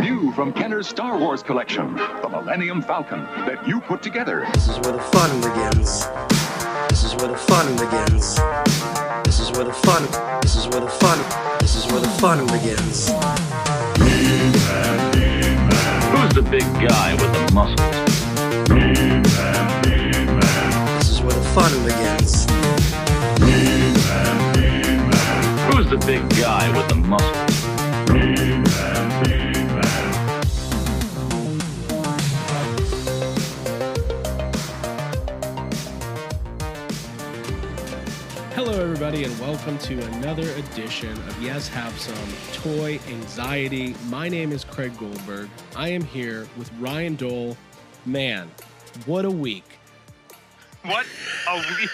New from Kenner's Star Wars collection, the Millennium Falcon that you put together. This is where the fun begins. This is where the fun begins. This is where the fun. This is where the fun. This is where the fun begins. Who's the big guy with the muscles? This is where the fun begins. Who's the big guy with the muscles? Everybody, and welcome to another edition of Yes Have Some Toy Anxiety. My name is Craig Goldberg. I am here with Ryan Dole. Man, what a week! What a week,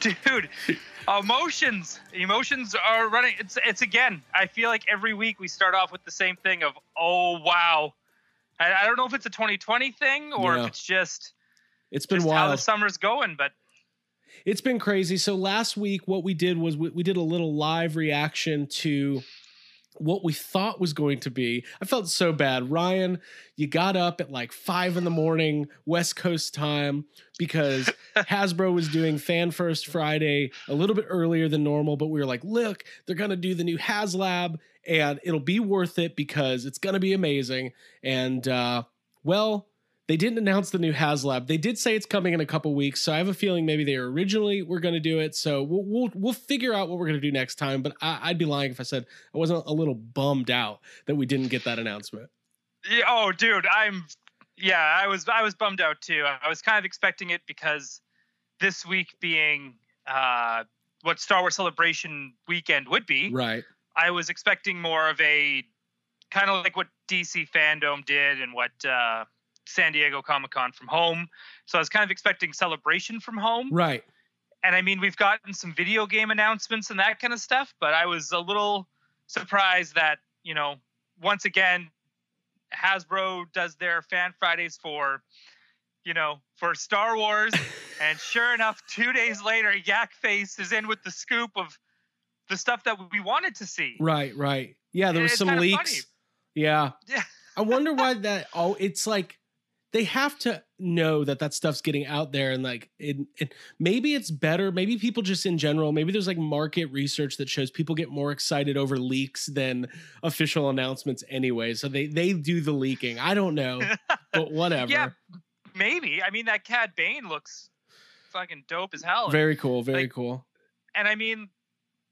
dude! Emotions, emotions are running. It's it's again. I feel like every week we start off with the same thing of oh wow. I, I don't know if it's a 2020 thing or Yeah. if it's just It's been just how the summer's going. But It's been crazy. So last week, what we did was we, we did a little live reaction to what we thought was going to be. I felt so bad. Ryan, you got up at like five in the morning, West Coast time, because Hasbro was doing Fan First Friday a little bit earlier than normal. But we were like, look, they're going to do the new HasLab and it'll be worth it because it's going to be amazing. And, uh, well, they didn't announce the new HasLab. They did say it's coming in a couple weeks, so I have a feeling maybe they originally were going to do it. So we'll we'll, we'll figure out what we're going to do next time. But I, I'd be lying if I said I wasn't a little bummed out that we didn't get that announcement. yeah, oh, dude, I'm yeah. I was I was bummed out too. I was kind of expecting it because this week being uh, what Star Wars Celebration weekend would be. Right. I was expecting more of a kind of like what DC Fandom did and what uh, San Diego Comic Con from home. So I was kind of expecting celebration from home. Right. And I mean, we've gotten some video game announcements and that kind of stuff, but I was a little surprised that, you know, once again, Hasbro does their fan Fridays for, you know, for Star Wars. and sure enough, two days later, Yak Face is in with the scoop of the stuff that we wanted to see. Right. Right. Yeah. There was some leaks. Yeah. Yeah. I wonder why that. Oh, it's like they have to know that that stuff's getting out there and like it, it maybe it's better maybe people just in general maybe there's like market research that shows people get more excited over leaks than official announcements anyway so they they do the leaking i don't know but whatever Yeah, maybe. I mean, that Cad Bane looks fucking dope as hell. very cool very like- cool and I mean,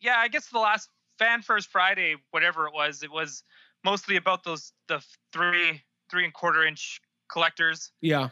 yeah, I guess the last Fan First Friday, whatever it was, it was mostly about those the three three and quarter inch collectors. yeah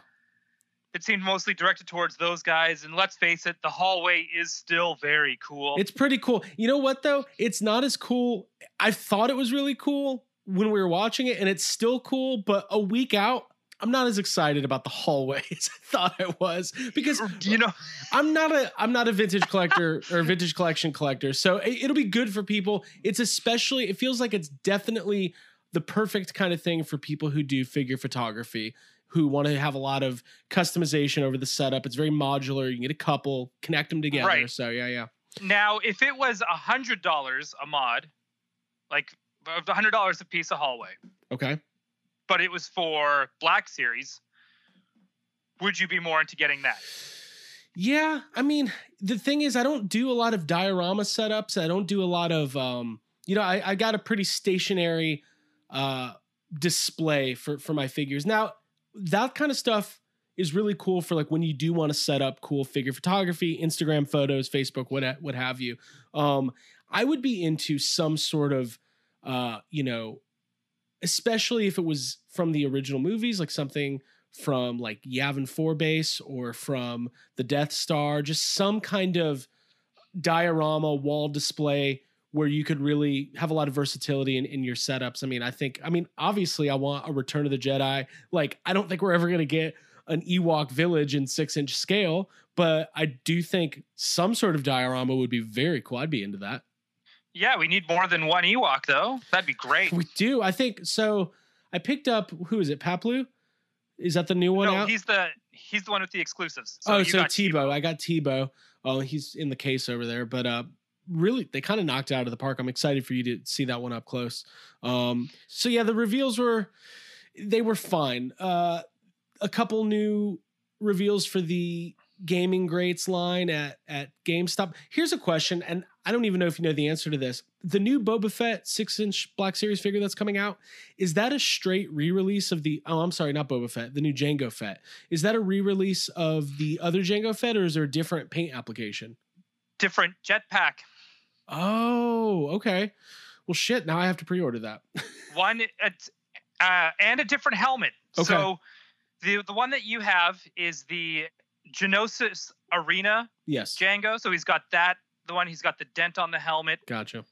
It seemed mostly directed towards those guys. And let's face it, the hallway is still very cool. it's pretty cool you know what though it's not as cool i thought it was really cool when we were watching it and it's still cool but a week out i'm not as excited about the hallway as i thought i was because you know, I'm not a I'm not a vintage collector or vintage collection collector. So it, it'll be good for people. It's especially it feels like it's definitely the perfect kind of thing for people who do figure photography who want to have a lot of customization over the setup. It's very modular. You can get a couple, connect them together. Right. So yeah, yeah. now if it was a hundred dollars a mod, like a hundred dollars a piece of hallway, Okay. but it was for Black Series, would you be more into getting that? Yeah, I mean, the thing is, I don't do a lot of diorama setups. I don't do a lot of, um, you know, I, I got a pretty stationary uh, display for for my figures. Now, that kind of stuff is really cool for like when you do want to set up cool figure photography, Instagram photos, Facebook, what what have you. Um, I would be into some sort of, uh, you know, especially if it was from the original movies, like something from like Yavin 4 base or from the Death Star, just some kind of diorama wall display where you could really have a lot of versatility in, in your setups. I mean, I think, I mean, obviously, I want a Return of the Jedi. Like, I don't think we're ever going to get an Ewok village in six inch scale, but I do think some sort of diorama would be very cool. I'd be into that. Yeah, we need more than one Ewok though. That'd be great. We do. I think so. I picked up who is it? Paploo? Is that the new one no, out? he's the he's the one with the exclusives. oh, so got Teebo. I got Teebo. Oh, he's in the case over there. But uh really they kind of knocked it out of the park. I'm excited for you to see that one up close. Um so yeah, the reveals were they were fine. Uh a couple new reveals for the gaming greats line at at GameStop. Here's a question, and I don't even know if you know the answer to this. The new Boba Fett six inch Black Series figure that's coming out is that a straight re release of the? Oh, I'm sorry, not Boba Fett. The new Jango Fett is that a re release of the other Jango Fett, or is there a different paint application? different jetpack. Oh, okay. Well, shit. Now I have to pre order that. One uh, and a different helmet. Okay. So the the one that you have is the Geonosis Arena yes. Jango. So he's got that. The one he's got the dent on the helmet. Gotcha.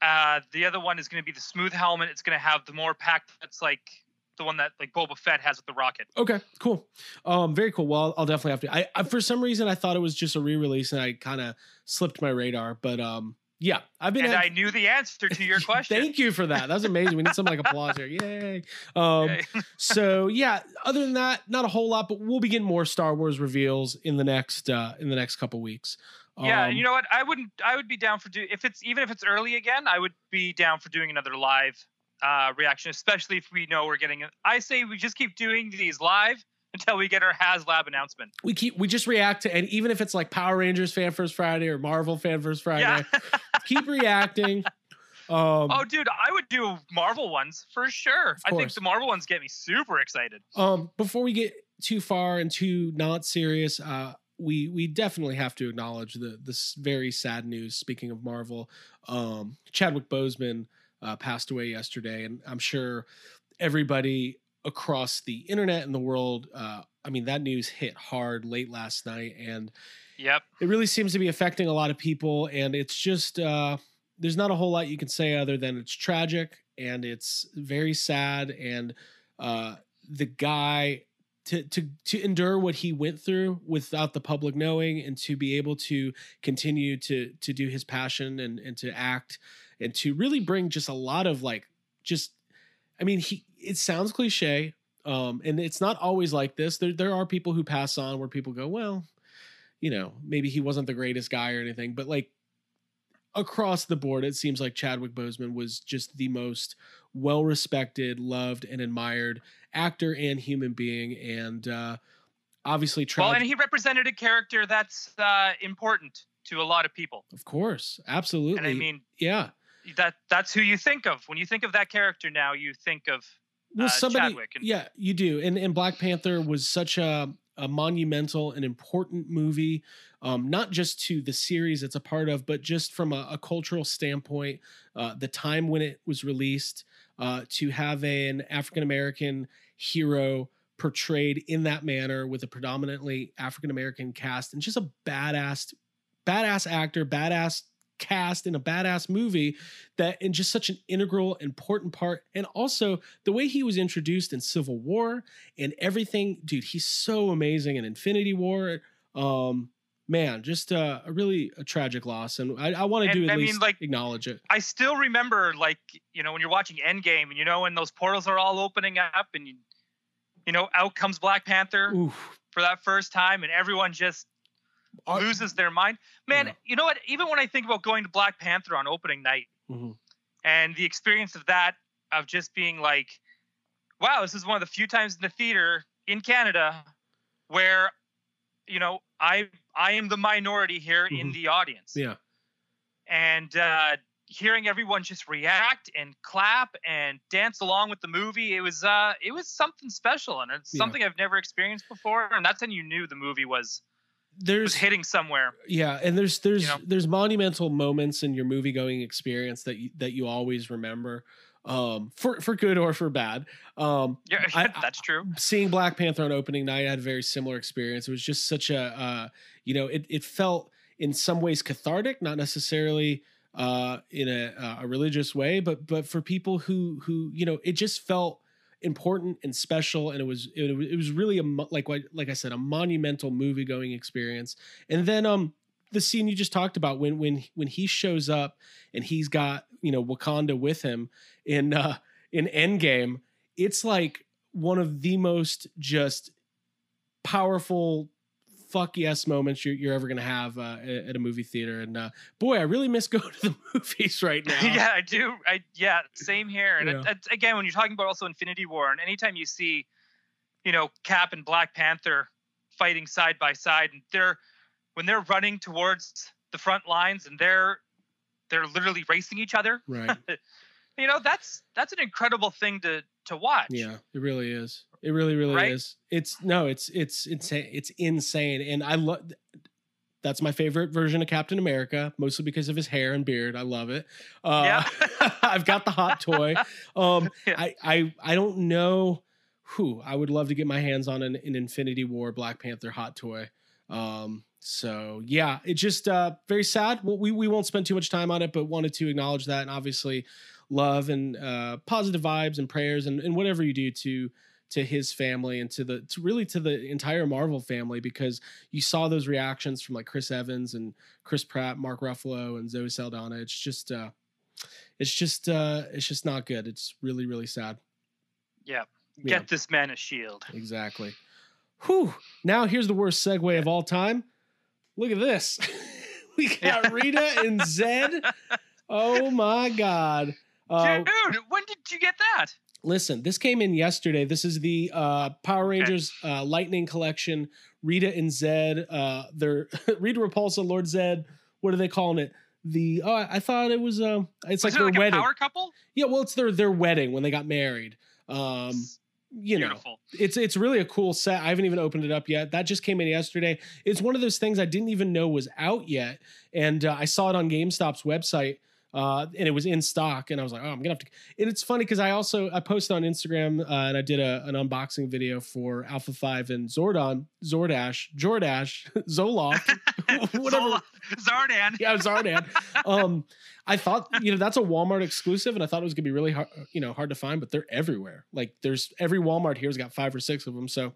Uh, the other one is going to be the smooth helmet. It's going to have the more pack that's like the one that like Boba Fett has with the rocket. Okay, cool. Um, very cool. Well, I'll definitely have to. I, I for some reason I thought it was just a re-release, and I kind of slipped my radar. But um, yeah, I've been. And at- I knew the answer to your question. Thank you for that. That was amazing. We need some like applause here. Yay. Um, Yay. so yeah, other than that, not a whole lot, but we'll begin more Star Wars reveals in the next uh in the next couple weeks. yeah, Um, and you know what? I wouldn't. I would be down for do if it's even if it's early again. I would be down for doing another live uh, reaction, especially if we know we're getting. I say we just keep doing these live until we get our HasLab announcement. we keep we just react to and even if it's like Power Rangers Fan First Friday or Marvel Fan First Friday, Yeah. keep reacting. Um, oh, dude, I would do Marvel ones for sure. I think the Marvel ones get me super excited. Um, before we get too far and too not serious, uh, we we definitely have to acknowledge the this very sad news. Speaking of Marvel, um, Chadwick Boseman uh, passed away yesterday, and I'm sure everybody across the internet and the world. Uh, I mean, that news hit hard late last night, and Yep. it really seems to be affecting a lot of people and it's just uh there's not a whole lot you can say other than it's tragic and it's very sad and uh the guy to to to endure what he went through without the public knowing and to be able to continue to to do his passion and and to act and to really bring just a lot of like just I mean he it sounds cliche um and it's not always like this there there are people who pass on where people go well you know, maybe he wasn't the greatest guy or anything, but like across the board, it seems like Chadwick Boseman was just the most well respected, loved, and admired actor and human being. And uh, obviously, Well, and he represented a character that's uh, important to a lot of people. of course, absolutely. And I mean, yeah. That that's who you think of when you think of that character. Now you think of Well, uh, somebody, Chadwick and- yeah, you do. And and Black Panther was such a a monumental and important movie, um, not just to the series it's a part of, but just from a, a cultural standpoint, uh, the time when it was released, uh, to have an African American hero portrayed in that manner with a predominantly African American cast and just a badass, badass actor, badass cast in a badass movie that in just such an integral important part. And also the way he was introduced in civil war and everything dude he's so amazing in infinity war. Um man just uh, a really a tragic loss. And i, I want to do at I mean, least like- acknowledge it. I still remember, like, you know, when you're watching Endgame and you know when those portals are all opening up and you, you know, out comes Black Panther Oof. for that first time and everyone just loses their mind. Man, Yeah. you know what? Even when I think about going to Black Panther on opening night Mhm. and the experience of that, of just being like, wow, this is one of the few times in the theater in Canada where, you know, I I am the minority here in Mhm. the audience yeah and uh, hearing everyone just react and clap and dance along with the movie, it was uh, it was something special, and it's Yeah. something I've never experienced before. And that's when you knew the movie was there's hitting somewhere. yeah and there's there's You know? there's monumental moments in your movie going experience that you, that you always remember um for for good or for bad um Yeah, I- that's true. seeing Black Panther on opening night, I had a very similar experience. It was just such a, uh, you know, it, it felt in some ways cathartic, not necessarily uh, in a, uh, a religious way, but but for people who who you know, it just felt important and special, and it was it, was- it was really a like like I said, a monumental movie going experience. And then um the scene you just talked about when when when he shows up and he's got you know Wakanda with him in uh in Endgame, it's like one of the most just powerful fuck yes moments you're, you're ever gonna have uh, at a movie theater. And uh, boy, I really miss going to the movies right now. yeah, I do. I yeah, same here. And it, Yeah. it's- again, when you're talking about also Infinity War, and anytime you see, you know, Cap and Black Panther fighting side by side, and they're when they're running towards the front lines, and they're they're literally racing each other. Right. You know, that's that's an incredible thing to to watch. Yeah, it really is. It really, really Right? is. It's no, it's it's insane. It's insane, and I love. That's my favorite version of Captain America, mostly because of his hair and beard. I love it. Uh, Yeah. I've got the hot toy. Um, Yeah. I, I I don't know who I would love to get my hands on an, an Infinity War Black Panther hot toy. Um, so yeah, it's just uh, very sad. Well, we we won't spend too much time on it, but wanted to acknowledge that, and obviously love and uh, positive vibes and prayers and, and whatever you do to to his family and to the to really to the entire Marvel family because you saw those reactions from like Chris Evans and Chris Pratt, Mark Ruffalo, and Zoe Saldana. It's just uh, it's just uh, it's just not good. It's really really sad. Yeah. Yeah. Get this man a shield. Exactly. Whew. Now here's the worst segue of all time. Look at this. we got Rita and Zed. Oh my god. Uh, Dude, when did you get that? listen, this came in yesterday. This is the uh, Power Rangers uh, Lightning Collection. Rita and Zed. Uh, they're Rita Repulsa, Lord Zed. What are they calling it? The oh, I thought it was um, it's like Was it their like wedding. a power couple? Yeah, well, it's their their wedding when they got married. Um, you know, it's it's really a cool set. I haven't even opened it up yet. That just came in yesterday. It's one of those things I didn't even know was out yet, and uh, I saw it on GameStop's website, uh, and it was in stock. And I was like, oh, I'm gonna have to. And it's funny because I also I posted on Instagram uh, and I did a, an unboxing video for Alpha Five and Zordon, Zordash, Jordash, Zoloft, whatever. Zardan. Yeah, Zardan. um, I thought you know that's a Walmart exclusive, and I thought it was gonna be really hard, you know, hard to find, but they're everywhere. Like there's every Walmart here's got five or six of them. So,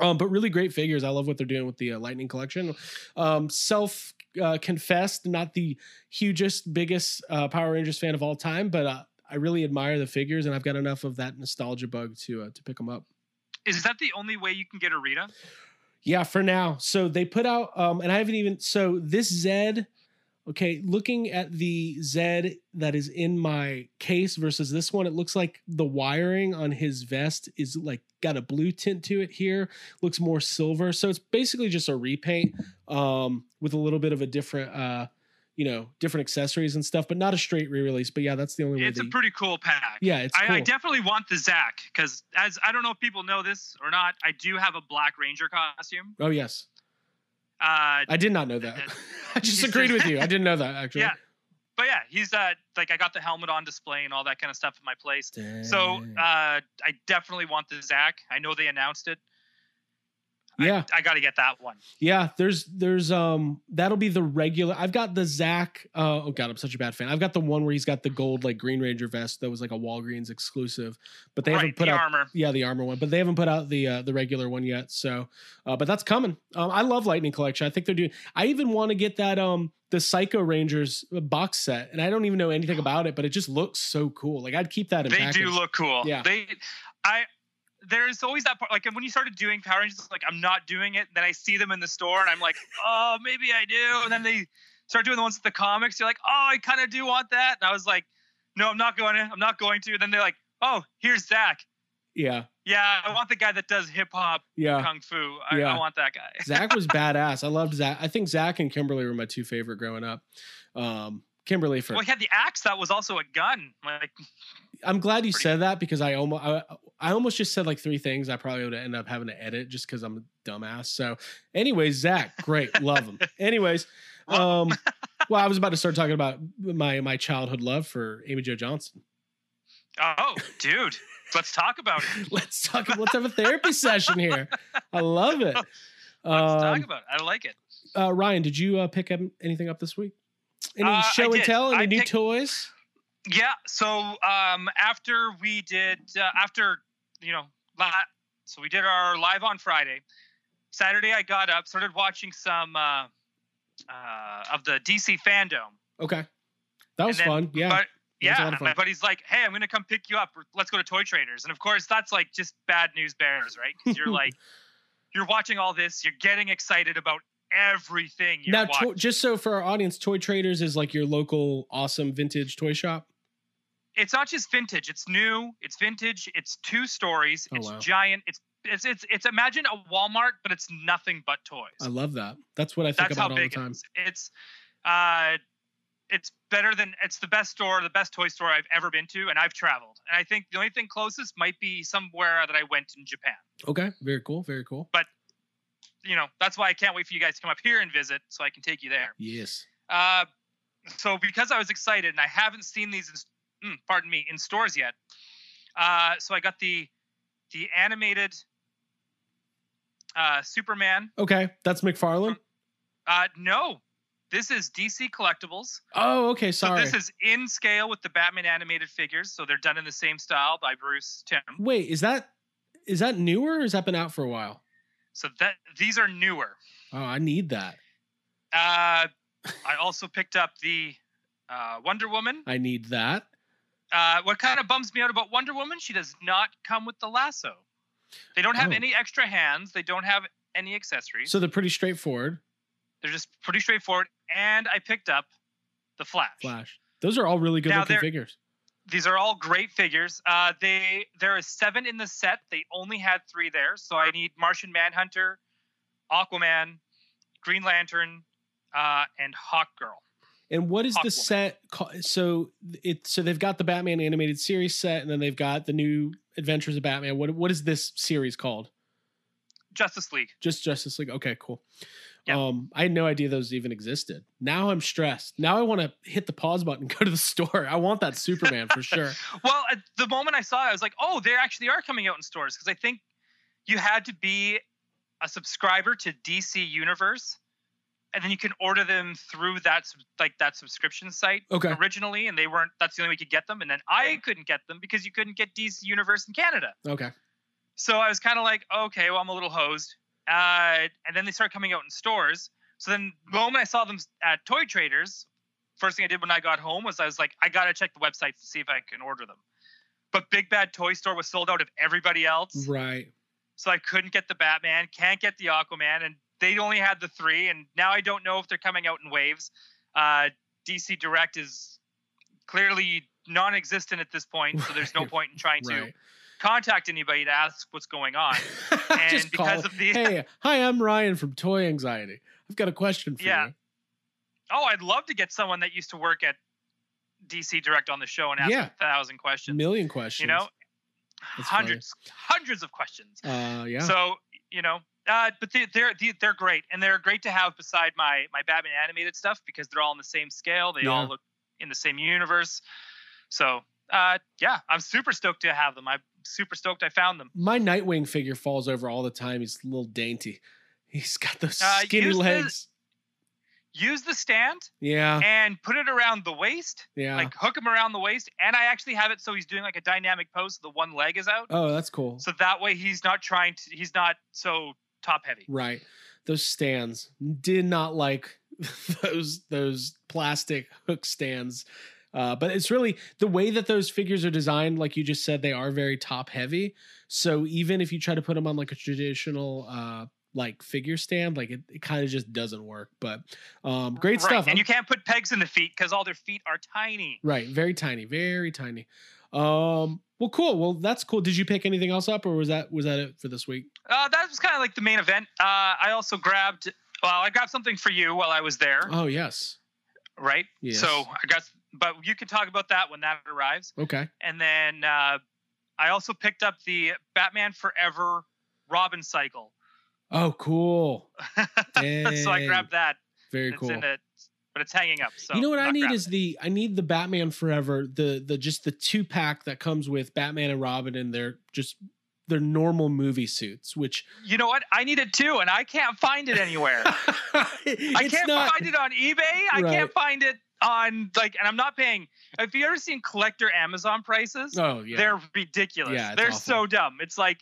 um, but really great figures. I love what they're doing with the uh, Lightning collection. Um, self uh, confessed, not the hugest, biggest uh, Power Rangers fan of all time, but uh, I really admire the figures, and I've got enough of that nostalgia bug to uh, to pick them up. Is that the only way you can get a Rita? Yeah, for now. So they put out, um, and I haven't even. So this Zed, okay, looking at the Zed that is in my case versus this one, it looks like the wiring on his vest is like got a blue tint to it here. Looks more silver. So it's basically just a repaint, um, with a little bit of a different, uh, you know, different accessories and stuff, but not a straight re-release. But yeah, that's the only way. It's a pretty cool pack. yeah, it's I, cool. I definitely want the Zach because, as I don't know if people know this or not, I do have a Black Ranger costume. oh yes, Uh, I did not know that. I just agreed with you. I didn't know that actually. Yeah. But yeah, he's uh like I got the helmet on display and all that kind of stuff at my place. So uh, I definitely want the Zach. I know they announced it. I- yeah. I, got to get that one. Yeah, there's there's um that'll be the regular. I've got the Zach. Uh, oh god, I'm such a bad fan. I've got the one where he's got the gold like Green Ranger vest that was like a Walgreens exclusive, but they right, haven't put the out. armor. Yeah, the armor one, but they haven't put out the uh, the regular one yet. So, uh, but that's coming. Um, I love Lightning Collection. I think they're doing. I even want to get that um the Psycho Rangers uh, box set, and I don't even know anything about it, but it just looks so cool. Like I'd keep that in. They package. do look cool. Yeah. They, I. There's always that part, like when you started doing Power Rangers, like I'm not doing it. Then I see them in the store, and I'm like, oh, maybe I do. And then they start doing the ones with the comics. You're like, oh, I kind of do want that. And I was like, no, I'm not going to. I'm not going to. And then they're like, oh, here's Zach. Yeah, Yeah, I want the guy that does hip hop yeah. kung fu. I, Yeah. I want that guy. Zach was badass. I loved Zach. I think Zach and Kimberly were my two favorite growing up. Um, Kimberly for well, he had the axe that was also a gun. Like, I'm glad you said that because I almost I, I almost just said like three things I probably would end up having to edit just because I'm a dumbass. So, anyways, Zach, great, love him. Anyways, um, well, I was about to start talking about my my childhood love for Amy Jo Johnson. oh, dude, let's talk about it. Let's talk. Let's have a therapy session here. I love it. Let's talk Um, about it. I like it. uh, Ryan, did you uh, pick up anything up this week? Any Uh, show and tell? Any I new picked- toys? Yeah. So um, after we did, uh, after you know, la- so we did our live on Friday. Saturday, I got up, started watching some uh, uh, of the DC fandom. Okay, that was then- fun. Yeah, But yeah, my buddy's like, "Hey, I'm gonna come pick you up. Let's go to Toy Traders." And of course, that's like just bad news bears, right? Because you're like, you're watching all this, you're getting excited about everything. You're now to- just so for our audience, Toy Traders is like your local awesome vintage toy shop. It's not just vintage it's new it's vintage it's two stories Oh, it's wow. giant it's it's it's it's imagine a walmart but it's nothing but toys I love that. That's what I think that's how about all the big it time. is it's uh it's better than it's the best store the best toy store i've ever been to and i've traveled and i think the only thing closest might be somewhere that i went in japan Okay, very cool, very cool. But you know that's why i can't wait for you guys to come up here and visit so i can take you there Yes. Uh, so because I was excited and I haven't seen these, in, mm, pardon me, in stores yet. Uh, so I got the the animated uh, Superman. Okay, that's McFarlane. Uh, no, this is DC Collectibles. Oh, okay. Sorry. So this is in scale with the Batman animated figures. So they're done in the same style by Bruce Timm. Wait, is that is that newer? Or has that been out for a while? So that these are newer. Oh, I need that. Uh, I also picked up the uh, Wonder Woman. I need that. Uh, what kind of bums me out about Wonder Woman? She does not come with the lasso. They don't have Oh. any extra hands. They don't have any accessories. So they're pretty straightforward. They're just pretty straightforward. And I picked up the Flash. Flash. Those are all really good Now looking figures. These are all great figures. Uh, they there is seven in the set. They only had three there, so I need Martian Manhunter, Aquaman, Green Lantern, uh, and Hawk Girl. And what is the set? So it so they've got the Batman animated series set, and then they've got the new Adventures of Batman. What what is this series called? Justice League. Just Justice League. Okay, cool. Yeah. Um, I had no idea those even existed. Now I'm stressed. Now I want to hit the pause button, go to the store. I want that Superman for sure. Well, at the moment I saw it, I was like, oh, they actually are coming out in stores because I think you had to be a subscriber to DC Universe, and then you can order them through that like that subscription site Okay. originally, and they weren't. That's the only way you could get them, and then I couldn't get them because you couldn't get DC Universe in Canada. Okay. So I was kind of like, okay, well, I'm a little hosed. Uh, and then they started coming out in stores. So then the moment I saw them at Toy Traders, first thing I did when I got home was I was like, I gotta check the website to see if I can order them. But Big Bad Toy Store was sold out of everybody else, Right. so I couldn't get the Batman, can't get the Aquaman, and they only had the three. And now I don't know if they're coming out in waves. Uh, DC Direct is clearly non-existent at this point, so there's no point in trying to contact anybody to ask what's going on. Just And because call. of the- hey, hi, I'm Ryan from Toy Anxiety. I've got a question for Yeah. you. Oh, I'd love to get someone that used to work at DC Direct on the show and ask Yeah. a thousand questions. Million questions. you know, That's funny. hundreds, hundreds of questions. Uh, yeah. So you know, uh, but they, they're they- they're great, and they're great to have beside my my Batman animated stuff because they're all in the same scale. They Yeah. all look in the same universe. So uh, yeah, I'm super stoked to have them. I'm super stoked I found them. My Nightwing figure falls over all the time. He's a little dainty. He's got those Uh, skinny the- legs. Use the stand Yeah. and put it around the waist. Yeah. like hook him around the waist and i actually have it so he's doing like a dynamic pose so the one leg is out oh, that's cool. so that way he's not trying to he's not so top heavy Right. Those stands did not like those those plastic hook stands. Uh, but it's really the way that those figures are designed, like you just said, they are very top heavy. So even if you try to put them on like a traditional uh like figure stand, like it, it kind of just doesn't work. But um great Right, stuff. and I'm- you can't put pegs in the feet because all their feet are tiny Right, very tiny, very tiny. Um, well, cool. Well, that's cool. Did you pick anything else up, or was that was that it for this week? uh, that was kind of like the main event uh, i also grabbed well i grabbed something for you while i was there Oh, yes. right Yes. so i got but you can talk about that when that arrives Okay. and then uh, i also picked up the batman forever robin cycle Oh, cool. so i grabbed that Very it's cool. in but it's hanging up so you know what I need is it. the I need the Batman Forever the the just the two pack that comes with Batman and Robin and their just their normal movie suits, which You know what? I need it too, and I can't find it anywhere. I can't not, find it on eBay. I can't find it on like, and I'm not paying. Have you ever seen collector Amazon prices? Oh yeah. They're ridiculous. Yeah, They're awful. so dumb. It's like,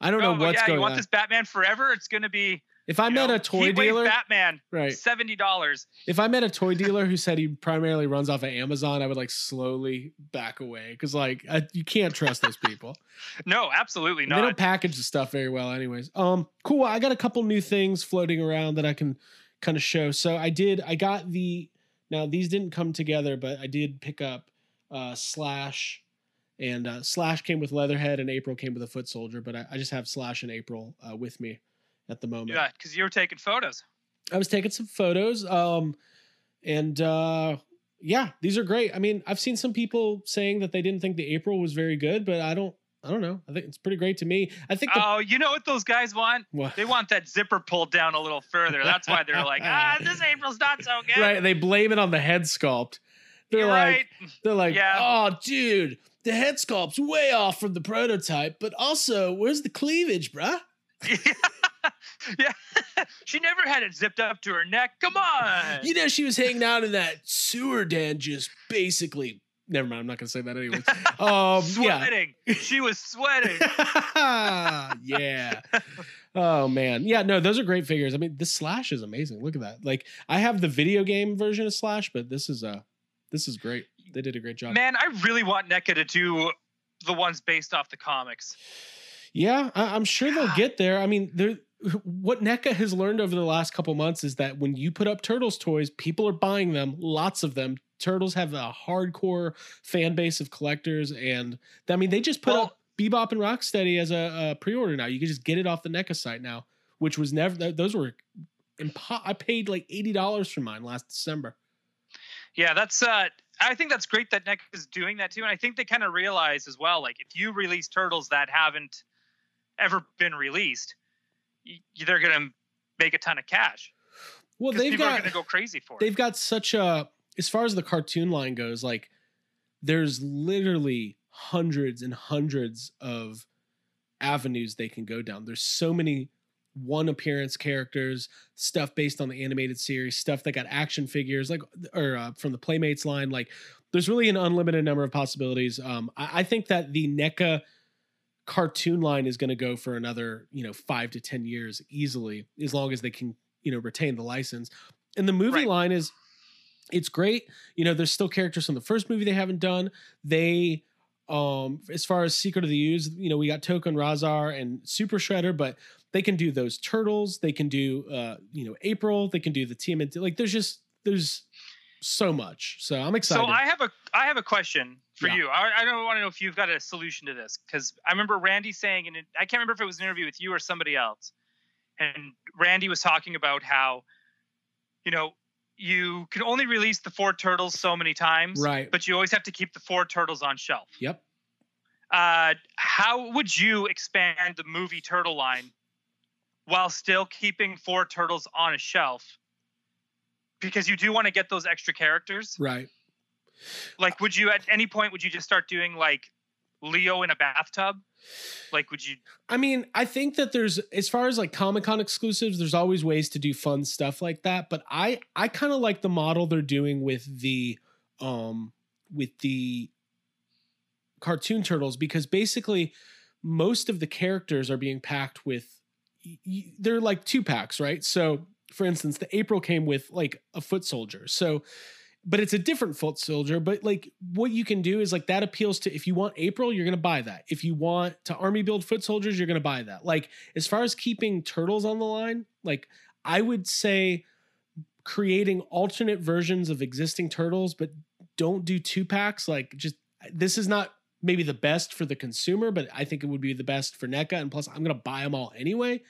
I don't know oh, what's yeah, going you want on. this Batman forever? It's gonna be if I you met know, a toy dealer, Batman, right? seventy dollars. If I met a toy dealer who said he primarily runs off of Amazon, I would like slowly back away because like I, you can't trust those people. No, absolutely And They don't not. package the stuff very well, anyways. Um, cool. I got a couple new things floating around that I can kind of show. So I did. I got the. Now these didn't come together, but I did pick up uh, Slash, and uh, Slash came with Leatherhead, and April came with a Foot Soldier. But I, I just have Slash and April uh, with me at the moment. Yeah, because you were taking photos. I was taking some photos. Um, and uh, yeah, these are great. I mean, I've seen some people saying that they didn't think the April was very good, but I don't. I don't know. I think it's pretty great to me. I think. The, Oh, you know what those guys want? What? They want that zipper pulled down a little further. That's why they're like, ah, this April's not so good. right? They blame it on the head sculpt. They're You're like, right. they're like, Yeah. oh, dude, the head sculpt's way off from the prototype, but also, where's the cleavage, bruh? yeah. she never had it zipped up to her neck. Come on. You know, she was hanging out in that sewer den, just basically. Never mind. I'm not gonna say that anyway. Um, yeah. sweating. She was sweating. yeah. Oh man. Yeah, no, those are great figures. I mean, this Slash is amazing. Look at that. Like I have the video game version of Slash, but this is uh this is great. They did a great job. Man, I really want NECA to do the ones based off the comics. Yeah, I, I'm sure they'll get there. I mean, there what NECA has learned over the last couple months is that when you put up Turtles toys, people are buying them, lots of them. Turtles have a hardcore fan base of collectors, and I mean, they just put Well- up Bebop and Rocksteady as a, a pre-order now. You can just get it off the NECA site now, which was never. Those were, impo- I paid like eighty dollars for mine last December. Yeah, that's uh I think that's great that NECA is doing that too. And I think they kind of realize as well, like if you release turtles that haven't ever been released, they're gonna make a ton of cash. Well, they've people got gonna go crazy for it. they've got such a as far as the cartoon line goes like there's literally hundreds and hundreds of avenues they can go down there's so many one appearance characters stuff based on the animated series stuff that got action figures like or uh, from the playmates line like there's really an unlimited number of possibilities um i, I think that the NECA cartoon line is going to go for another you know five to ten years easily as long as they can you know retain the license. And the movie Right. line is it's great. You know there's still characters from the first movie they haven't done. They um as far as secret of the Ooze, you know we got Tokka and Rahzar and super shredder but they can do those turtles. They can do uh you know april. They can do the tmnt like there's just there's so much. So i'm excited. So I have a I have a question for Yeah. you. I, I don't want to know if you've got a solution to this because I remember Randy saying, and I can't remember if it was an interview with you or somebody else, and Randy was talking about how, you know, you can only release the four turtles so many times, right but you always have to keep the four turtles on shelf. yep Uh, how would you expand the movie turtle line while still keeping four turtles on a shelf? Because you do want to get those extra characters right like would you at any point would you just start doing like leo in a bathtub like would you I mean, I think that there's as far as like Comic Con exclusives, there's always ways to do fun stuff like that. But I I kind of like the model they're doing with the um with the cartoon turtles because basically most of the characters are being packed with they're like two packs, right? So for instance, the April came with like a foot soldier. So but it's a different foot soldier. But like what you can do is like that appeals to if you want April, you're gonna buy that. If you want to army build foot soldiers, you're gonna buy that. Like as far as keeping turtles on the line, like I would say creating alternate versions of existing turtles, but don't do two packs. Like just this is not maybe the best for the consumer, but I think it would be the best for NECA. And plus, I'm gonna buy them all anyway.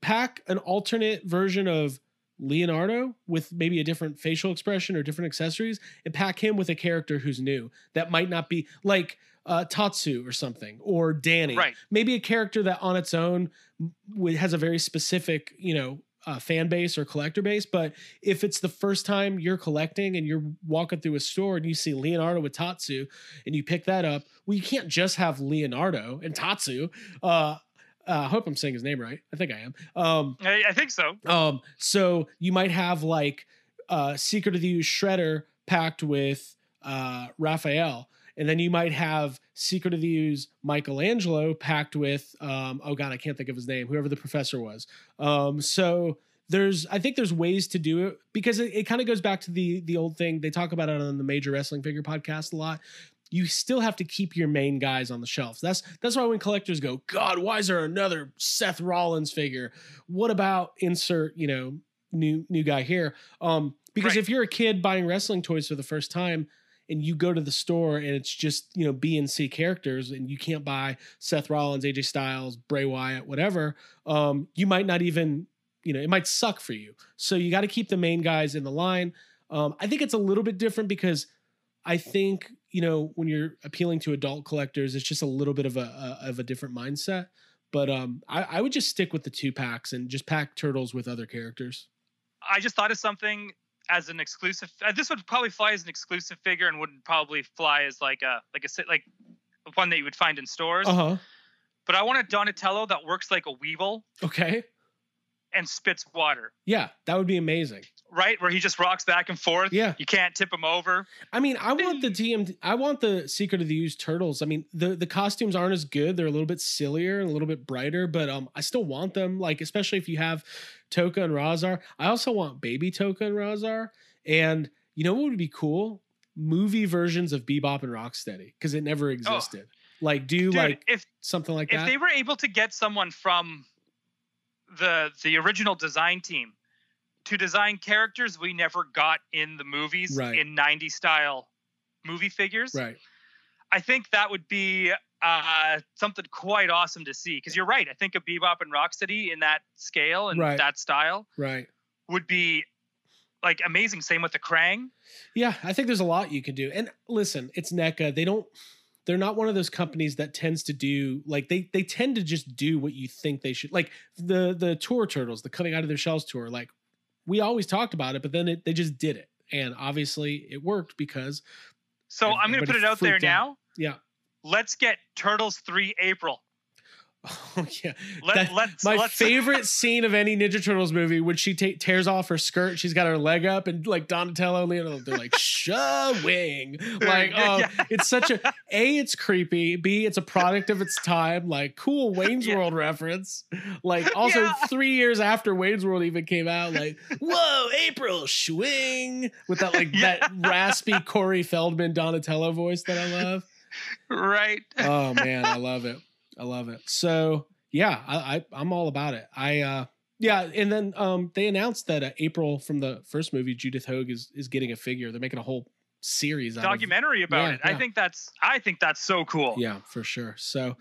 Pack an alternate version of Leonardo with maybe a different facial expression or different accessories, and pack him with a character who's new that might not be like uh, Tatsu or something or Danny. Right. Maybe a character that on its own has a very specific, you know, uh, fan base or collector base. But if it's the first time you're collecting and you're walking through a store and you see Leonardo with Tatsu and you pick that up, well, you can't just have Leonardo and Tatsu. Uh, uh, I hope I'm saying his name right. I think I am. Um, i, I think so um, so you might have like uh, Secret of the Ooze Shredder packed with uh, Raphael. And then you might have Secret of the Ooze Michelangelo packed with, um, oh God, I can't think of his name, whoever the professor was. Um, so there's, I think there's ways to do it because it, it kind of goes back to the the old thing. They talk about it on the Major Wrestling Figure podcast a lot. You still have to keep your main guys on the shelves. That's that's why when collectors go, God, why is there another Seth Rollins figure? What about insert, you know, new new guy here? Um, because Right. if you're a kid buying wrestling toys for the first time, and you go to the store and it's just you know B and C characters and you can't buy Seth Rollins, AJ Styles, Bray Wyatt, whatever, um, you might not even you know it might suck for you. So you got to keep the main guys in the line. Um, I think it's a little bit different because I think you know when you're appealing to adult collectors, it's just a little bit of a, a of a different mindset. But um, I, I would just stick with the two packs and just pack turtles with other characters. I just thought of something as an exclusive. Uh, this would probably fly as an exclusive figure and wouldn't probably fly as like a like a like one that you would find in stores. Uh huh. But I want a Donatello that works like a Weeble Okay. And spits water. Yeah, that would be amazing. Right, where he just rocks back and forth. Yeah. you can't tip him over. I mean, I want the TM. I want the Secret of the Ooze Turtles. I mean, the the costumes aren't as good. They're a little bit sillier and a little bit brighter, but um, I still want them. Like, especially if you have Tokka and Rahzar. I also want baby Tokka and Rahzar. And you know what would be cool? Movie versions of Bebop and Rocksteady because it never existed. Like, do Dude, like if something like if that. If they were able to get someone from the the original design team to design characters we never got in the movies Right. in 90 style movie figures right. i think that would be uh, something quite awesome to see because you're right i think a bebop and rocksteady in that scale and Right. that style Right. would be like amazing same with the krang Yeah, I think there's a lot you can do. And listen, it's NECA. They don't they're not one of those companies that tends to do like they they tend to just do what you think they should. Like the the tour turtles, the coming out of their shells tour, like we always talked about it, but then it, they just did it. And obviously it worked because so i'm going to put it out there out. now yeah. let's get turtles 3 april Oh, yeah. Let, That- let's My let's, favorite scene of any Ninja Turtles movie when she ta- tears off her skirt, she's got her leg up, and like Donatello and Leonardo, they're like shoving. Like, oh, Yeah. it's such a a. It's creepy. B. It's a product of its time. Like, cool Wayne's Yeah. World reference. Like, also Yeah. three years after Wayne's World even came out, like, whoa, April swing with that like that raspy Corey Feldman Donatello voice that I love right oh man, I love it. I love it. So yeah, I, I I'm all about it. I uh yeah, and then um they announced that uh, April from the first movie, Judith Hoag is is getting a figure. They're making a whole series out of- documentary about Yeah, it. I think that's I think that's so cool. yeah, for sure. So,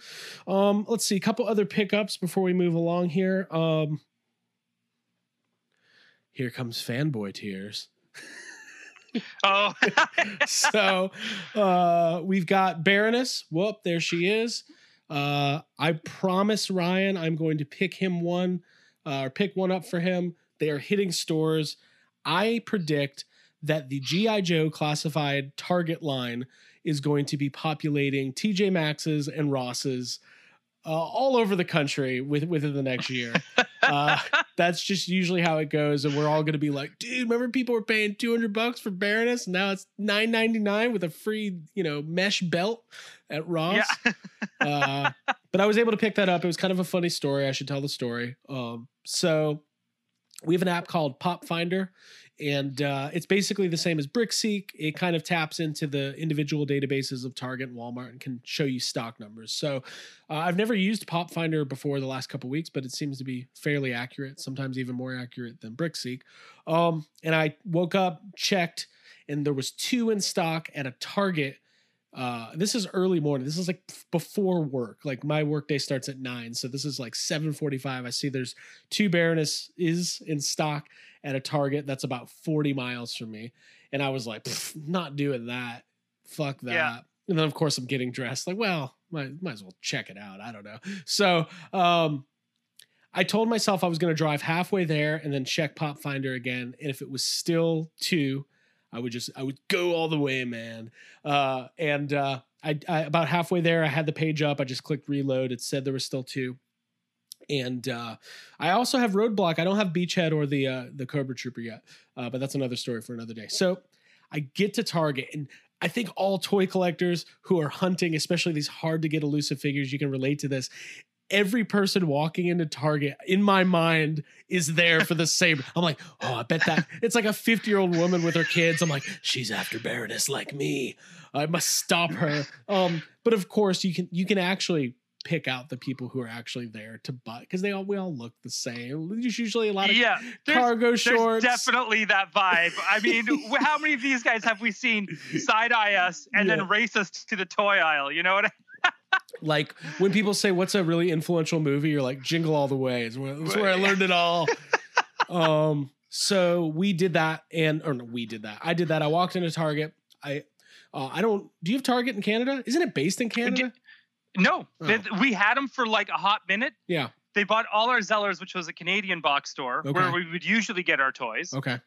um, let's see a couple other pickups before we move along here. Um, here comes fanboy tears. Oh, so uh we've got Baroness. Whoop, there she is. Uh I promise Ryan I'm going to pick him one uh, or pick one up for him. They are hitting stores. I predict that the GI Joe classified Target line is going to be populating TJ Maxx's and Ross's uh, all over the country with, within the next year. uh, that's just usually how it goes, and we're all going to be like, "Dude, remember people were paying two hundred bucks for Baroness, and now it's nine ninety nine with a free, you know, mesh belt at Ross." yeah. uh, but I was able to pick that up. It was kind of a funny story. I should tell the story. Um, so we have an app called Pop Finder, and uh, it's basically the same as BrickSeek. It kind of taps into the individual databases of Target and Walmart and can show you stock numbers. So uh, I've never used Pop Finder before the last couple weeks, but it seems to be fairly accurate, sometimes even more accurate than BrickSeek. Um, and I woke up, checked, and there was two in stock at a Target uh this is early morning. This is like before work. Like my workday starts at 9 so this is like 7:45 i see there's two baroness is in stock at a target. That's about 40 miles from me. And i was like not doing that. Fuck that. Yeah. and then of course i'm getting dressed. Like well might, might as well check it out. I don't know. So um I told myself I was going to drive halfway there and then check Pop Finder again. And if it was still two, I would just I would go all the way, man. Uh, and uh, I, I about halfway there, I had the page up. I just clicked reload. It said there was still two, And uh, I also have Roadblock. I don't have Beachhead or the uh, the Cobra Trooper yet, uh, but that's another story for another day. So I get to Target, and I think all toy collectors who are hunting, especially these hard to get elusive figures, you can relate to this. Every person walking into Target in my mind is there for the same. I'm like, oh, I bet that it's like a 50 year old woman with her kids. I'm like, she's after Baroness like me. I must stop her. Um, but of course, you can you can actually pick out the people who are actually there to buy because they all we all look the same. There's usually a lot of yeah, cargo there's shorts. definitely that vibe. I mean, how many of these guys have we seen side eye us and Yeah. then race us to the toy aisle? You know what? I, like when people say what's a really influential movie, you're like Jingle All the Way. It's where, it's where I learned it all. um, so we did that, and or no, we did that. I did that. I walked into Target. I, uh, I don't. Do you have Target in Canada? Isn't it based in Canada? no, Oh. they- we had them for like a hot minute. Yeah. They bought all our Zellers, which was a Canadian box store Okay. where we would usually get our toys. Okay.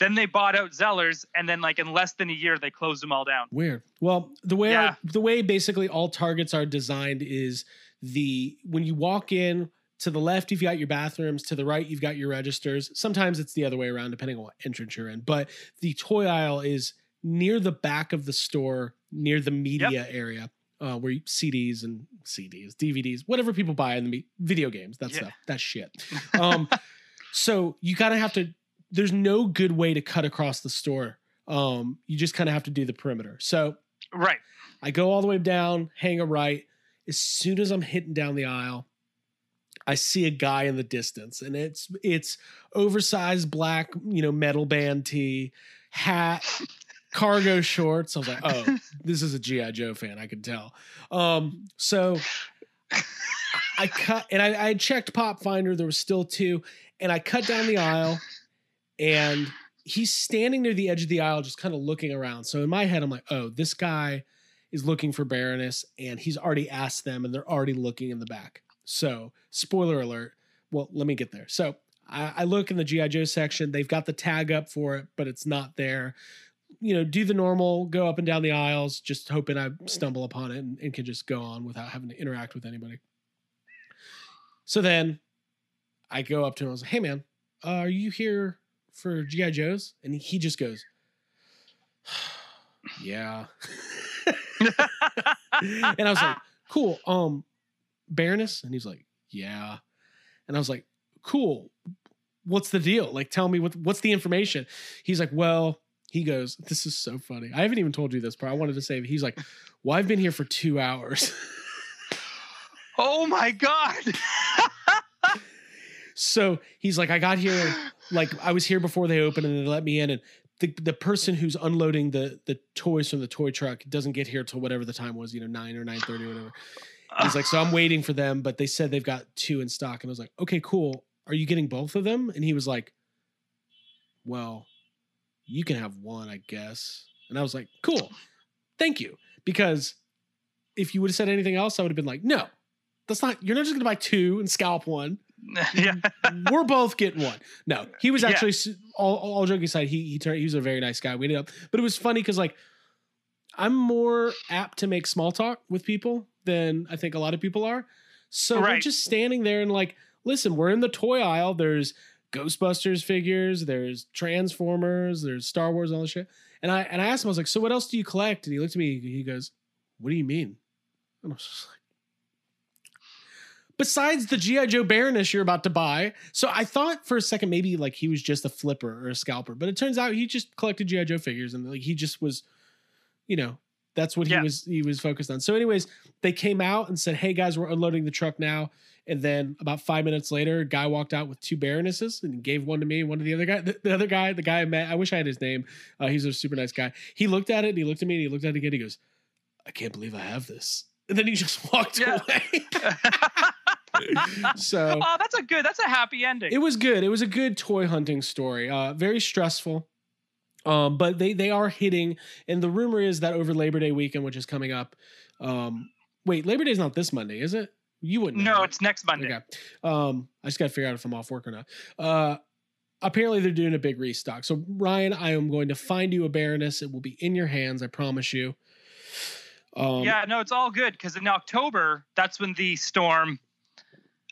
Then they bought out Zellers, and then like in less than a year, they closed them all down. Weird. Well, the way Yeah. our, the way basically all targets are designed is the when you walk in to the left you've got your bathrooms, to the right you've got your registers. Sometimes it's the other way around depending on what entrance you're in. But the toy aisle is near the back of the store, near the media area. Uh, where you, CDs and CDs, DVDs, whatever people buy in the me- video games, that Yeah. stuff, that shit. Um, so you kind of have to. There's no good way to cut across the store. Um, you just kind of have to do the perimeter. So Right. I go all the way down, hang a right. As soon as I'm hitting down the aisle, I see a guy in the distance, and it's it's oversized black, you know, metal band tee, hat, cargo shorts. I was like, oh, this is a GI Joe fan. I could tell. Um, so I cut, and I, I checked Pop Finder. There was still two, and I cut down the aisle, and he's standing near the edge of the aisle, just kind of looking around. So in my head, I'm like, oh, this guy is looking for Baroness, and he's already asked them, and they're already looking in the back. So, spoiler alert. Well, let me get there. So, I, I look in the GI Joe section. They've got the tag up for it, but it's not there. You know, do the normal, go up and down the aisles, just hoping I stumble upon it and, and can just go on without having to interact with anybody. So then, I go up to him. I was like, "Hey, man, uh, are you here for GI Joes?" And he just goes, "Yeah." and I was like, "Cool, um, Baroness," and he's like, "Yeah," and I was like, "Cool, what's the deal? Like, tell me what what's the information?" He's like, "Well." He goes, This is so funny. I haven't even told you this, part. I wanted to say, he's like, Well, I've been here for two hours. Oh my god. So he's like, I got here, like I was here before they opened and they let me in. And the, the person who's unloading the the toys from the toy truck doesn't get here till whatever the time was, you know, nine or nine thirty or whatever. He's like, so I'm waiting for them, but they said they've got two in stock. And I was like, okay, cool. Are you getting both of them? And he was like, well, you can have one, I guess. And I was like, cool, thank you. Because if you would have said anything else, I would have been like, no, that's not, you're not just gonna buy two and scalp one yeah. we're both getting one. No, he was actually s- all, all joking aside. He he turned. He was a very nice guy. We ended up, but it was funny because like I'm more apt to make small talk with people than I think a lot of people are. So we're just standing there and like, listen, we're in the toy aisle. There's Ghostbusters figures. There's Transformers. There's Star Wars. All this shit. And I and I asked him. I was like, so what else do you collect? And he looked at me. He goes, what do you mean? And I was just like besides the GI Joe Baroness you're about to buy. So I thought for a second maybe like he was just a flipper or a scalper, but it turns out he just collected GI Joe figures and like he just was, you know, that's what Yeah. he was he was focused on. So, anyways, they came out and said, "Hey guys, we're unloading the truck now." And then about five minutes later, a guy walked out with two Baronesses and gave one to me, one to the other guy. The, the other guy, the guy I met, I wish I had his name. Uh, he's a super nice guy. He looked at it and he looked at me and he looked at it again. He goes, "I can't believe I have this." And then he just walked Yeah. away. so oh, that's a good. That's a happy ending. it was good. It was a good toy hunting story. Uh, very stressful. Um, but they they are hitting, and the rumor is that over Labor Day weekend, which is coming up. Um, wait, Labor Day's not this Monday, is it? You wouldn't. know, no, it's next Monday. Okay. Um, I just got to figure out if I'm off work or not. Uh, apparently they're doing a big restock. So Ryan, I am going to find you a Baroness. It will be in your hands. I promise you. Um, yeah, no, it's all good because in October, that's when the storm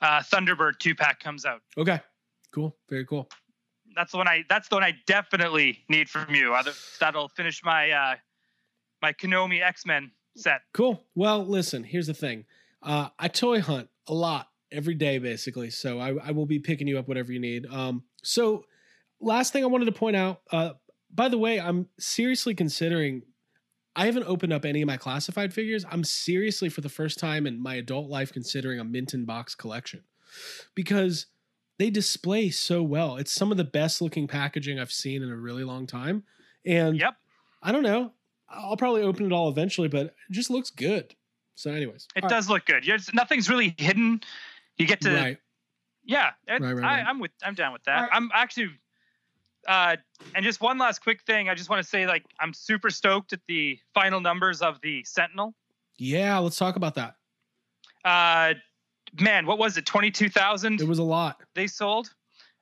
uh, Thunderbird two pack comes out. Okay. Cool. Very cool. That's the one I. That's the one I definitely need from you. Other, that'll finish my uh, my Konomi X Men set. Cool. Well, listen, here's the thing. Uh, I toy hunt a lot every day, basically. So I, I will be picking you up whatever you need. Um, so last thing I wanted to point out, uh, by the way, I'm seriously considering I haven't opened up any of my classified figures. I'm seriously, for the first time in my adult life, considering a mint in box collection because they display so well. It's some of the best looking packaging I've seen in a really long time. And Yep. I don't know. I'll probably open it all eventually, but it just looks good. So, anyways, It all right. does look good. There's, nothing's really hidden. You get to right. Yeah, it, Right, right, I, right. I'm with. I'm down with that. Alright. I'm actually. Uh, and just one last quick thing. I just want to say, like, I'm super stoked at the final numbers of the Sentinel. Yeah, let's talk about that. Uh, man, what was it? Twenty-two thousand It was a lot. they sold.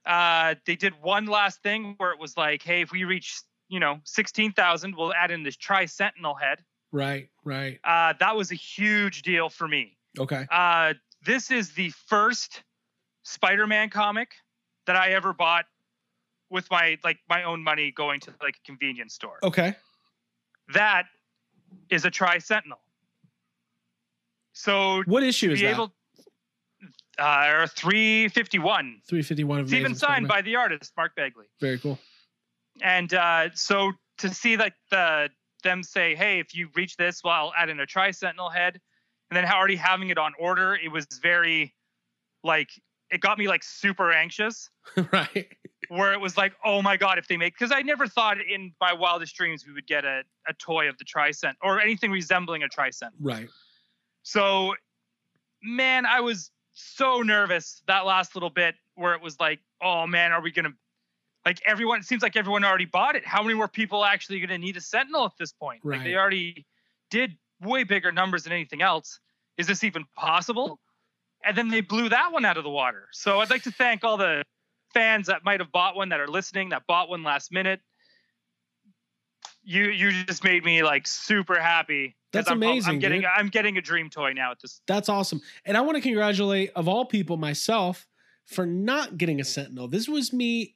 Uh, they did one last thing where it was like, hey, if we reach, you know, sixteen thousand, we'll add in this Tri Sentinel head. Right, right. Uh, that was a huge deal for me. Okay. Uh, this is the first Spider-Man comic that I ever bought with my like my own money going to like a convenience store. Okay. That is a Tri Sentinel. So What issue is that? able, uh, or 351. 351 of It's even signed by the artist Mark Bagley. Very cool. And uh, so to see like the them say, hey, if you reach this, well, I'll add in a Tri Sentinel head, and then already having it on order, it was very like it got me like super anxious. right. Where it was like, oh my god, if they make because I never thought in my wildest dreams we would get a, a toy of the Tri Cent or anything resembling a Tri Cent. Right. So, man, I was so nervous that last little bit where it was like, oh man, are we gonna like everyone? It seems like everyone already bought it. How many more people actually gonna need a Sentinel at this point? Like they already did way bigger numbers than anything else. Is this even possible? And then they blew that one out of the water. So I'd like to thank all the fans that might have bought one that are listening that bought one last minute. You you just made me like super happy. That's I'm, amazing, I'm getting dude. I'm getting a dream toy now at this That's awesome. And I want to congratulate, of all people, myself for not getting a Sentinel. This was me.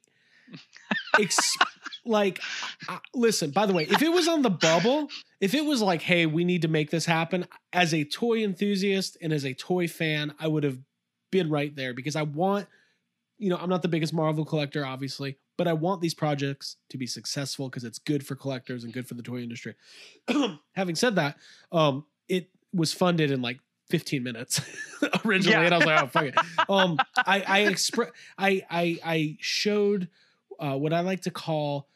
Ex- like, uh, listen, by the way, if it was on the bubble, if it was like, hey, we need to make this happen, as a toy enthusiast and as a toy fan, I would have been right there because I want, you know, I'm not the biggest Marvel collector, obviously, but I want these projects to be successful because it's good for collectors and good for the toy industry. Having said that, um, it was funded in like 15 minutes originally, Yeah. and I was like, oh fuck it. Um, I I I I I showed uh, what I like to call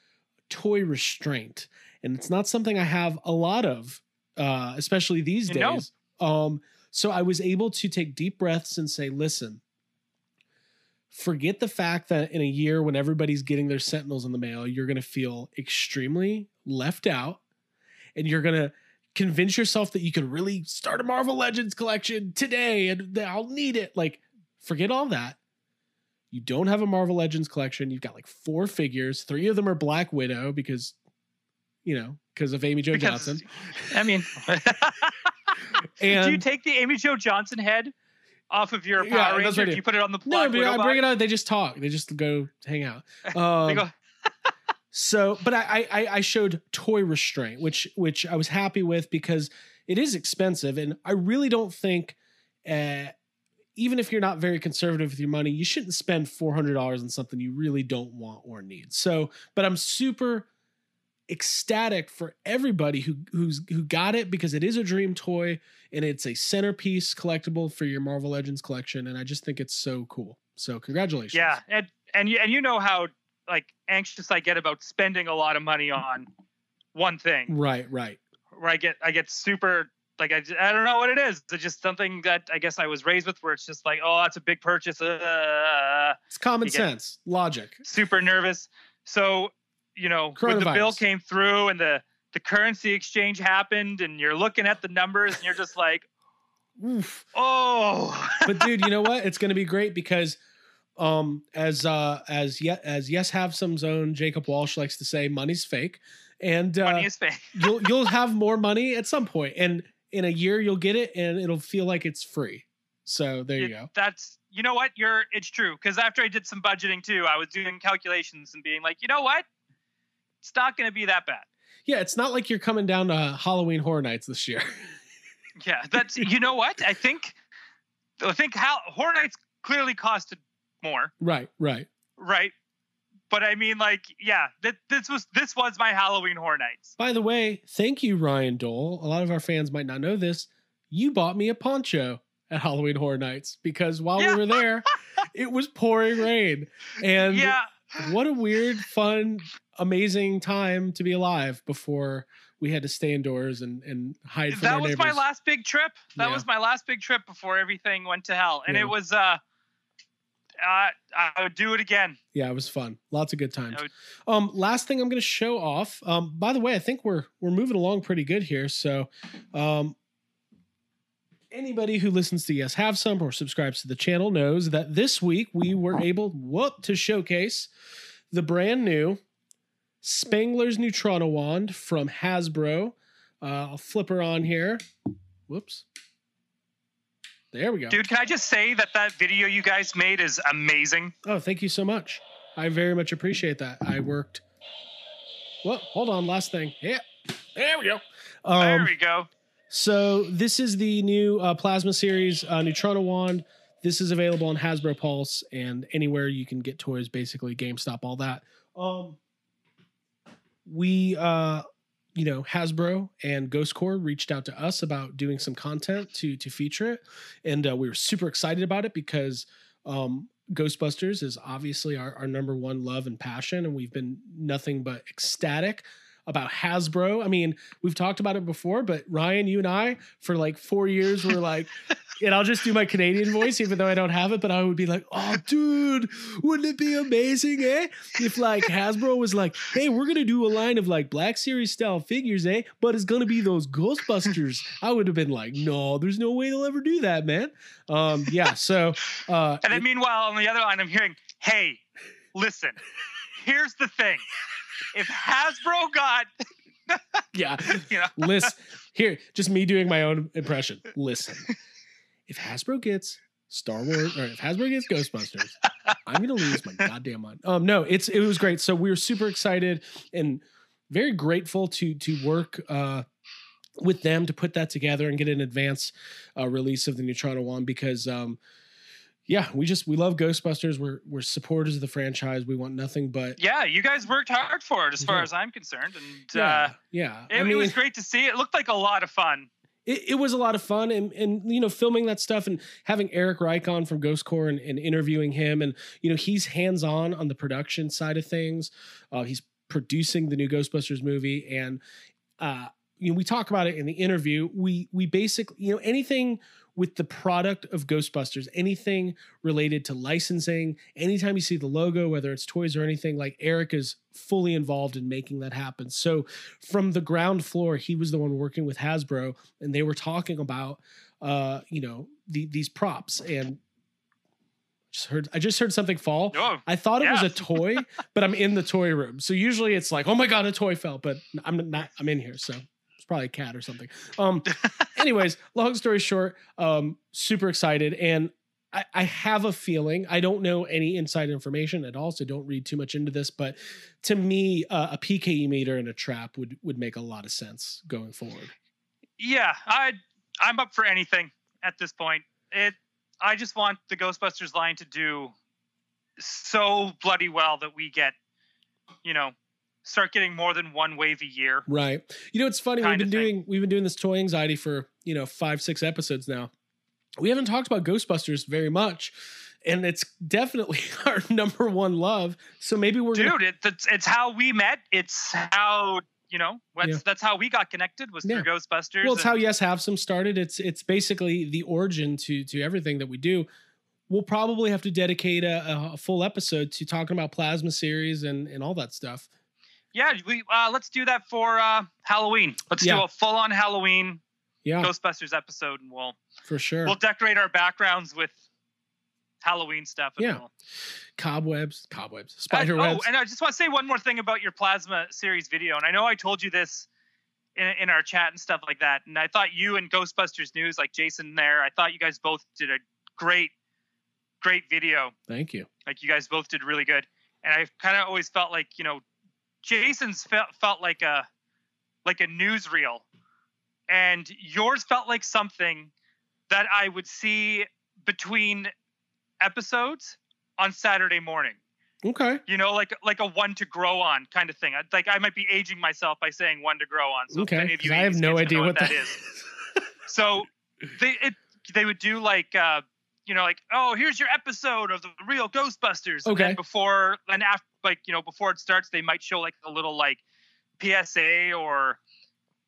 toy restraint, and it's not something I have a lot of, uh, especially these days. Um, so I was able to take deep breaths and say, listen. Forget the fact that in a year when everybody's getting their sentinels in the mail, you're going to feel extremely left out and you're going to convince yourself that you can really start a Marvel Legends collection today and that I'll need it. Like, forget all that. You don't have a Marvel Legends collection. You've got like four figures. Three of them are Black Widow because, you know, because of Amy Jo Because- Johnson. I mean, And do you take the Amy Jo Johnson head off of your Yeah, Power that's what I Ranger? do. You put it on the no, but I bring it out. They just talk. They just go hang out. Um, go, So, but I, I I showed toy restraint, which which I was happy with because it is expensive, and I really don't think, uh, even if you're not very conservative with your money, you shouldn't spend four hundred dollars on something you really don't want or need. So, but I'm super ecstatic for everybody who who's who got it because it is a dream toy and it's a centerpiece collectible for your Marvel Legends collection, and I just think it's so cool. So, congratulations! yeah, and and you and you know how like anxious I get about spending a lot of money on one thing. right, right. Where I get I get super like I, I don't know what it is. It's just something that I guess I was raised with, where it's just like, oh, that's a big purchase. Uh, It's common sense, logic. super nervous. So, you know, when the bill came through and the the currency exchange happened, and you're looking at the numbers, and you're just like, Oof. oh, But dude, you know what? It's going to be great because um as uh as yet as yes have some's own Jacob Walsh likes to say money's fake and uh money is fake. you'll you'll have more money at some point and in a year you'll get it and it'll feel like it's free. So there you go. That's you know what you're. It's true because after I did some budgeting too, I was doing calculations and being like, you know what, it's not going to be that bad. Yeah, it's not like you're coming down to Halloween Horror Nights this year. Yeah, that's you know what I think. I think how Horror Nights clearly costed more, right, right. right? But I mean, like, yeah, that this was this was my Halloween Horror Nights. By the way, thank you, Ryan Dole. A lot of our fans might not know this. You bought me a poncho at Halloween Horror Nights because while Yeah. we were there, it was pouring rain. And yeah, what a weird, fun, amazing time to be alive before we had to stay indoors and, and hide from neighbors. that was neighbors. my last big trip. That Yeah. was my last big trip before everything went to hell, and Yeah. it was uh, uh, I would do it again. Yeah, it was fun. Lots of good times. Would- Um, last thing I'm going to show off. Um, by the way, I think we're we're moving along pretty good here. So, um, anybody who listens to Yes Have Some or subscribes to the channel knows that this week we were able whoop to showcase the brand new Spengler's Neutrona wand from Hasbro. Uh, I'll flip her on here. Whoops. There we go. Dude, can I just say that that video you guys made is amazing? Oh, thank you so much. I very much appreciate that. I worked. Well, hold on. Last thing. Yeah. There we go. there Um, we go. so this is the new uh, Plasma Series uh, Neutrona wand. This is available on Hasbro Pulse and anywhere you can get toys, basically GameStop, all that. Um, we, uh, you know, Hasbro and Ghost Corps reached out to us about doing some content to to feature it, and uh, we were super excited about it because um, Ghostbusters is obviously our, our number one love and passion, and we've been nothing but ecstatic about Hasbro. I mean, we've talked about it before, but Ryan, you and I, for like four years, were like, and I'll just do my Canadian voice, even though I don't have it, but I would be like, oh, dude, wouldn't it be amazing, eh? If like Hasbro was like, hey, we're gonna do a line of like Black Series style figures, eh? But it's gonna be those Ghostbusters. I would have been like, no, there's no way they'll ever do that, man. Um, yeah, so uh And then meanwhile, on the other line, I'm hearing, "Hey, listen. Here's the thing. If Hasbro got, yeah. you know, listen here just me doing my own impression. Listen if hasbro gets star wars or if hasbro gets ghostbusters i'm gonna lose my goddamn mind. Um no it's it was great. So we were super excited and very grateful to to work uh with them to put that together and get an advance uh, release of the Neutrona wand because um yeah we just we love ghostbusters we're we're supporters of the franchise we want nothing but yeah, you guys worked hard for it, as far Yeah. as I'm concerned, and yeah uh, yeah it, it was great to see. It looked like a lot of fun. it, it was a lot of fun and and you know filming that stuff and having Eric Reich on from Ghost Corps and, and interviewing him and you know he's hands on on the production side of things. Uh, he's producing the new Ghostbusters movie and uh, you know we talk about it in the interview. We we basically you know anything with the product of Ghostbusters, anything related to licensing, anytime you see the logo, whether it's toys or anything, like Eric is fully involved in making that happen. So from the ground floor, he was the one working with Hasbro, and they were talking about, uh, you know, the, these props. And just heard, I just heard something fall. Oh, I thought it was a toy, but I'm in the toy room. So usually it's like, oh my god, a toy fell, but I'm not. I'm in here, so probably a cat or something. Um. anyways, long story short, um, super excited, and I, I have a feeling. I don't know any inside information at all, so don't read too much into this. But to me, uh, a PKE meter and a trap would would make a lot of sense going forward. yeah, I I'm up for anything at this point. It I just want the Ghostbusters line to do so bloody well that we get, you know, start getting more than one wave a year. Right. You know, it's funny. We've been thing. doing we've been doing this toy anxiety for you know five six episodes now. We haven't talked about Ghostbusters very much, and it's definitely our number one love. So maybe we're gonna Dude, it, it's it's how we met. It's how you know. That's Yeah. that's how we got connected was Yeah. through Ghostbusters. Well, it's how Yes Have Some started. It's it's basically the origin to to everything that we do. We'll probably have to dedicate a, a full episode to talking about Plasma series and and all that stuff. Yeah, we uh, let's do that for uh, Halloween. Let's Yeah. do a full on Halloween Yeah, Ghostbusters episode, and we'll for sure. we'll decorate our backgrounds with Halloween stuff. and Yeah. we'll- cobwebs, cobwebs, spider oh, webs. and I just want to say one more thing about your Plasma series video. And I know I told you this in, in our chat and stuff like that. And I thought you and Ghostbusters News, like Jason there, I thought you guys both did a great, great video. Thank you. Like you guys both did really good, and I kind of always felt like you know, Jason's felt felt like a like a newsreel, and yours felt like something that I would see between episodes on Saturday morning. Okay. You know, like like a one to grow on kind of thing. I- Like I might be aging myself by saying one to grow on. So Okay. any of 'cause you I have no idea what that is. is. So they it, they would do like uh you know like oh here's your episode of the real Ghostbusters. And Okay. then before and after like you know before it starts they might show like a little like PSA or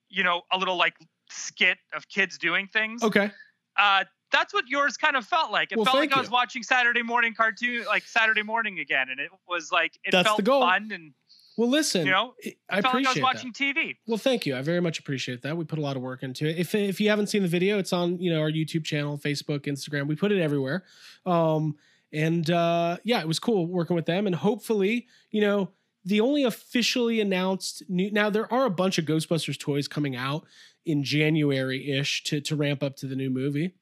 you know a little like skit of kids doing things. okay. Uh that's what yours kind of felt like. It Well, felt like thank I was watching Saturday morning cartoon like Saturday morning again and it was like it That's felt fun and Well, listen. you know I felt like I was appreciate that. watching TV. Well, thank you. I very much appreciate that. We put a lot of work into it. If if you haven't seen the video, it's on you know our YouTube channel, Facebook, Instagram. We put it everywhere. Um, and uh, yeah, it was cool working with them. And hopefully, you know, the only officially announced new now there are a bunch of Ghostbusters toys coming out in January ish to to ramp up to the new movie.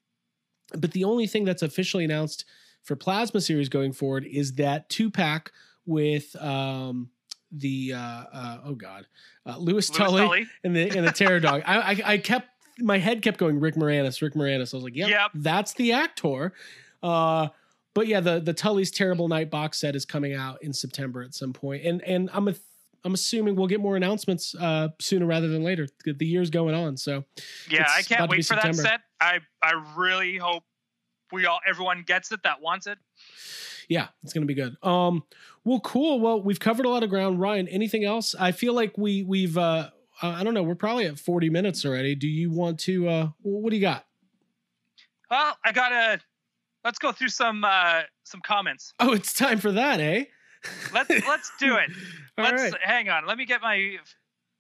But the only thing that's officially announced for Plasma series going forward is that two pack with um the uh, uh oh god uh, Lewis, Louis Tully, Tully. and the and the Terror Dog. I, I I kept my head kept going Rick Moranis, Rick Moranis. I was like, yep, Yep. that's the actor. Uh, but yeah, the the Tully's Terrible Night box set is coming out in September at some point, and and I'm a, I'm assuming we'll get more announcements uh sooner rather than later. The the year's going on, so Yeah, I can't wait for that set. I I really hope we all everyone gets it that wants it. yeah, it's gonna be good. Um, well, cool. Well, we've covered a lot of ground. Ryan, anything else? I feel like we we've uh I don't know. We're probably at 40 minutes already. Do you want to? uh What do you got? Well, I gotta let's go through some uh some comments. Oh, it's time for that, eh? Let's let's do it. All let's right. hang on. Let me get my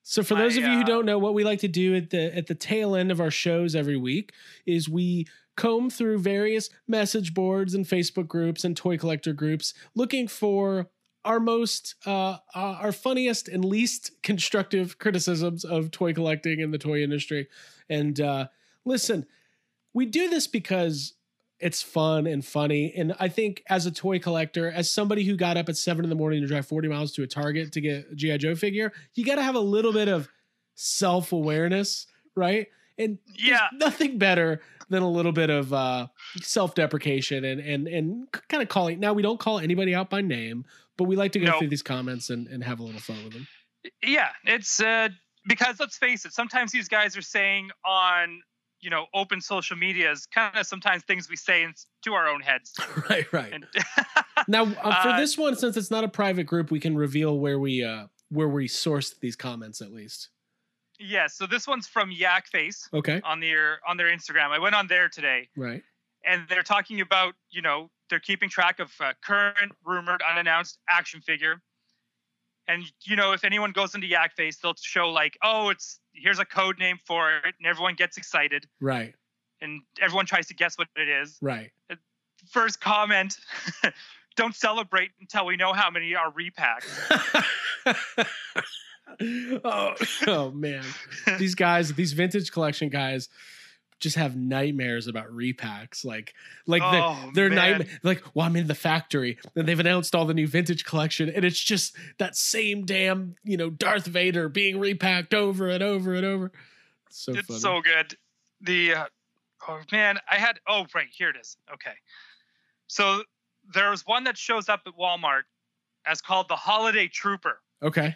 So for my, those of you who uh, don't know, what we like to do at the at the tail end of our shows every week is we comb through various message boards and Facebook groups and toy collector groups looking for our most uh, uh our funniest and least constructive criticisms of toy collecting and the toy industry. And uh listen, we do this because it's fun and funny. And I think as a toy collector, as somebody who got up at seven in the morning to drive 40 miles to a Target to get a G.I. Joe figure, you got to have a little bit of self awareness, right? And Yeah. nothing better than a little bit of uh, self deprecation and, and, and kind of calling. Now, we don't call anybody out by name, but we like to go No. through these comments and, and have a little fun with them. yeah, it's uh because let's face it, sometimes these guys are saying on you know open social media is kind of sometimes things we say in, to our own heads. right, right. And Now, uh, for Uh, this one, since it's not a private group, we can reveal where we uh, where we sourced these comments at least. Yeah, so this one's from Yak Face Okay, on their on their Instagram. I went on there today. right. and they're talking about you know they're keeping track of uh, current rumored unannounced action figure and you know if anyone goes into yak face they'll show like oh it's here's a code name for it and everyone gets excited Right, and everyone tries to guess what it is right. first comment don't celebrate until we know how many are repacks oh, oh man, these guys, these vintage collection guys, just have nightmares about repacks. Like, like Oh, they're, they're nightmare. Like, well, I'm in the factory, and they've announced all the new vintage collection, and it's just that same damn, you know, Darth Vader being repacked over and over and over. So it's funny. so good the uh, oh man i had oh right here it is okay so there's one that shows up at walmart as called the holiday trooper okay.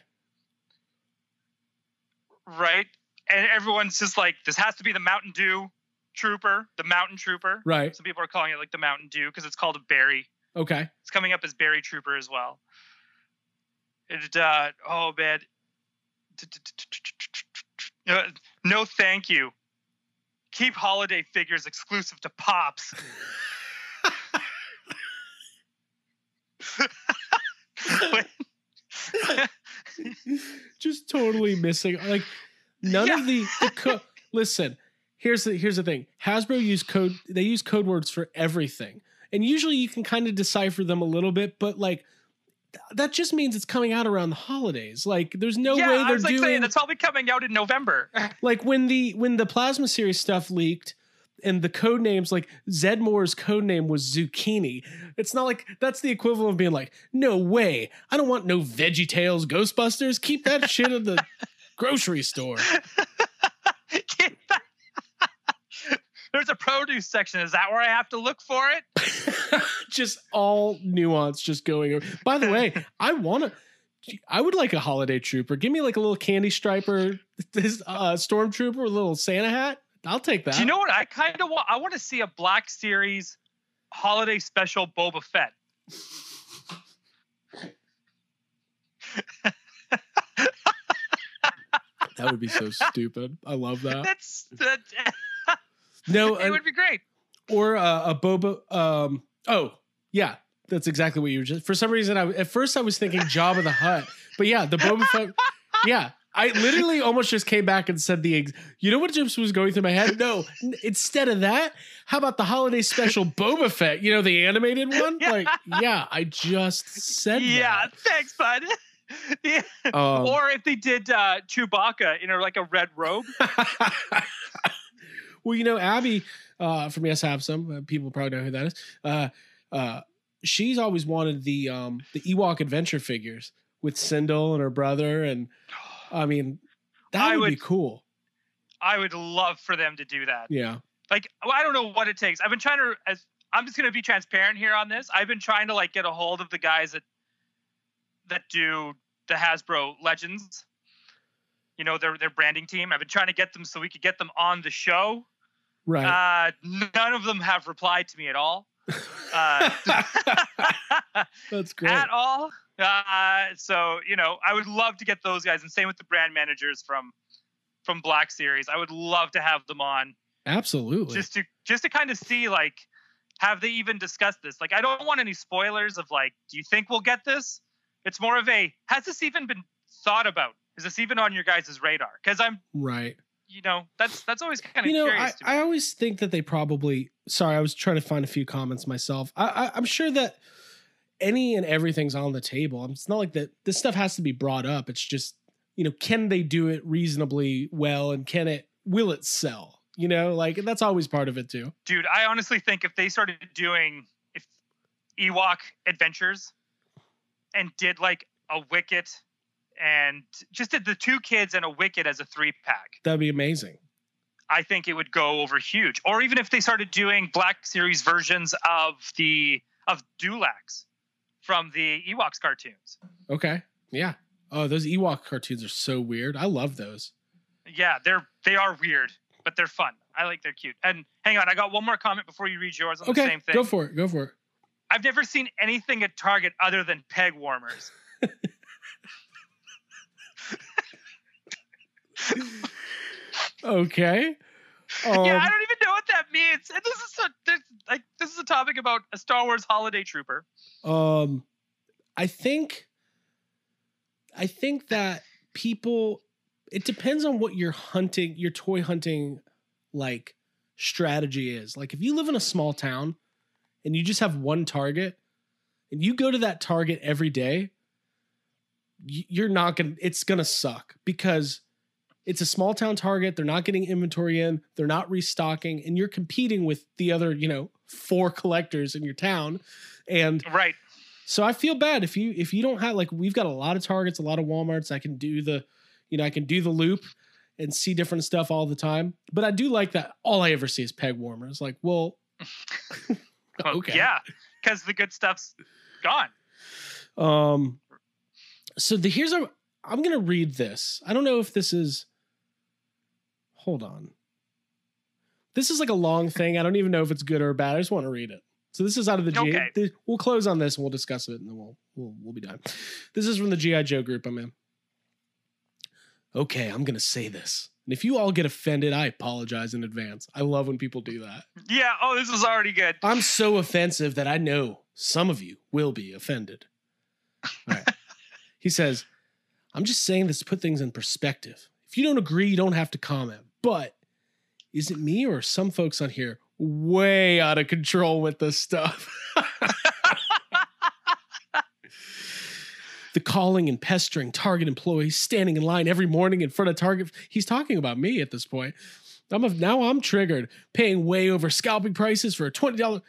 Right? And everyone's just like, this has to be the Mountain Dew Trooper, the Mountain Trooper. Right. Some people are calling it like the Mountain Dew because it's called a berry. Okay. It's coming up as Berry Trooper as well. It, uh, oh man, Uh, no, thank you. Keep holiday figures exclusive to Pops. just totally missing like none of the, the co- listen here's the here's the thing. Hasbro use code they use code words for everything. And usually you can kind of decipher them a little bit but like th- that just means it's coming out around the holidays. Like there's no yeah, way they're was like doing saying that's probably coming out in November. like when the when the plasma series stuff leaked and the code names like Zeddemore's code name was Zucchini. It's not like that's the equivalent of being like, no way, I don't want no Veggie Tales Ghostbusters. Keep that shit in the grocery store. There's a produce section. Is that where I have to look for it? just all nuance just going over. By the way, I want to. I would like a holiday trooper. Give me like a little candy striper, this uh, stormtrooper, a little Santa hat. I'll take that. Do you know what I kind of want? I want to see a Black Series holiday special Boba Fett. that would be so stupid. I love that. That's that. No, it uh, would be great. or uh, a Boba. Um, oh, yeah, that's exactly what you were just. For some reason, I at first I was thinking Jabba the Hutt, but yeah, the Boba Fett. Yeah, I literally almost just came back and said the. Ex- you know what just was going through my head? No, instead of that, how about the holiday special Boba Fett? You know the animated one. Like, yeah, I just said Yeah, thanks, bud. yeah. Um, or if they did uh, Chewbacca in a, like a red robe. well, you know, Abby uh, from Yes Have Some, uh, people probably know who that is. Uh, uh, she's always wanted the um, the Ewok adventure figures with Cindel and her brother, and I mean, that I would, be cool. I would love for them to do that. Yeah, Like, well, I don't know what it takes. I've been trying to. As I'm just going to be transparent here on this. I've been trying to like get a hold of the guys that that do the Hasbro Legends. You know their their branding team. I've been trying to get them so we could get them on the show. right. Uh, none of them have replied to me at all. Uh, That's great. at all. Uh, so you know, I would love to get those guys, and same with the brand managers from from Black Series. I would love to have them on Absolutely. just to just to kind of see like have they even discussed this? Like, I don't want any spoilers of like, do you think we'll get this? It's more of a has this even been thought about? Is this even on your guys' radar? Because I'm, right. you know, that's that's always kind of You know, I. I always think that they probably. Sorry, I was trying to find a few comments myself. I, I, I'm sure that any and everything's on the table. Um, it's not like that. This stuff has to be brought up. It's just you know, can they do it reasonably well, and can it will it sell? You know, like that's always part of it too. dude i honestly think if they started doing if ewok adventures and did like a wicket and just did the two kids and a wicket as a three pack That'd be amazing. i think it would go over huge or even if they started doing black series versions of the of Duloks from the ewoks cartoons Okay. Yeah. Oh, those Ewok cartoons are so weird. I love those. yeah they're they are weird but they're fun i like they're cute and hang on i got one more comment before you read yours on the same thing Go for it. Go for it. I've never seen anything at Target other than peg warmers. Okay. Um, yeah, I don't even know what that means. And this is a this, like this is a topic about a Star Wars holiday trooper. Um, I think, I think that people. It depends on what your hunting, your toy hunting, like strategy is. Like if you live in a small town, and you just have one target, and you go to that target every day, you're not gonna. It's gonna suck because it's a small town target. They're not getting inventory in. They're not restocking, and you're competing with the other, you know, four collectors in your town, and Right. so I feel bad if you if you don't have like we've got a lot of targets, a lot of WalMarts. I can do the, you know, I can do the loop and see different stuff all the time. But I do like that. All I ever see is peg warmers. Like, well, Well, Okay. Yeah, because the good stuff's gone. um, so the here's a. I'm gonna read this. I don't know if this is. Hold on. This is like a long thing. I don't even know if it's good or bad. I just want to read it. So this is out of the G. Okay. the- we'll close on this and we'll discuss it, and then we'll we'll we'll be done. This is from the GI Joe group I'm in. Okay, I'm gonna say this, and if you all get offended, I apologize in advance. I love when people do that. Yeah. Oh, this is already good. I'm so offensive that I know some of you will be offended. All right. he says, I'm just saying this to put things in perspective. If you don't agree, you don't have to comment. But is it me or some folks on here way out of control with this stuff? the calling and pestering Target employees standing in line every morning in front of Target. He's talking about me at this point. I'm a, now I'm triggered, paying way over scalping prices for a twenty dollar.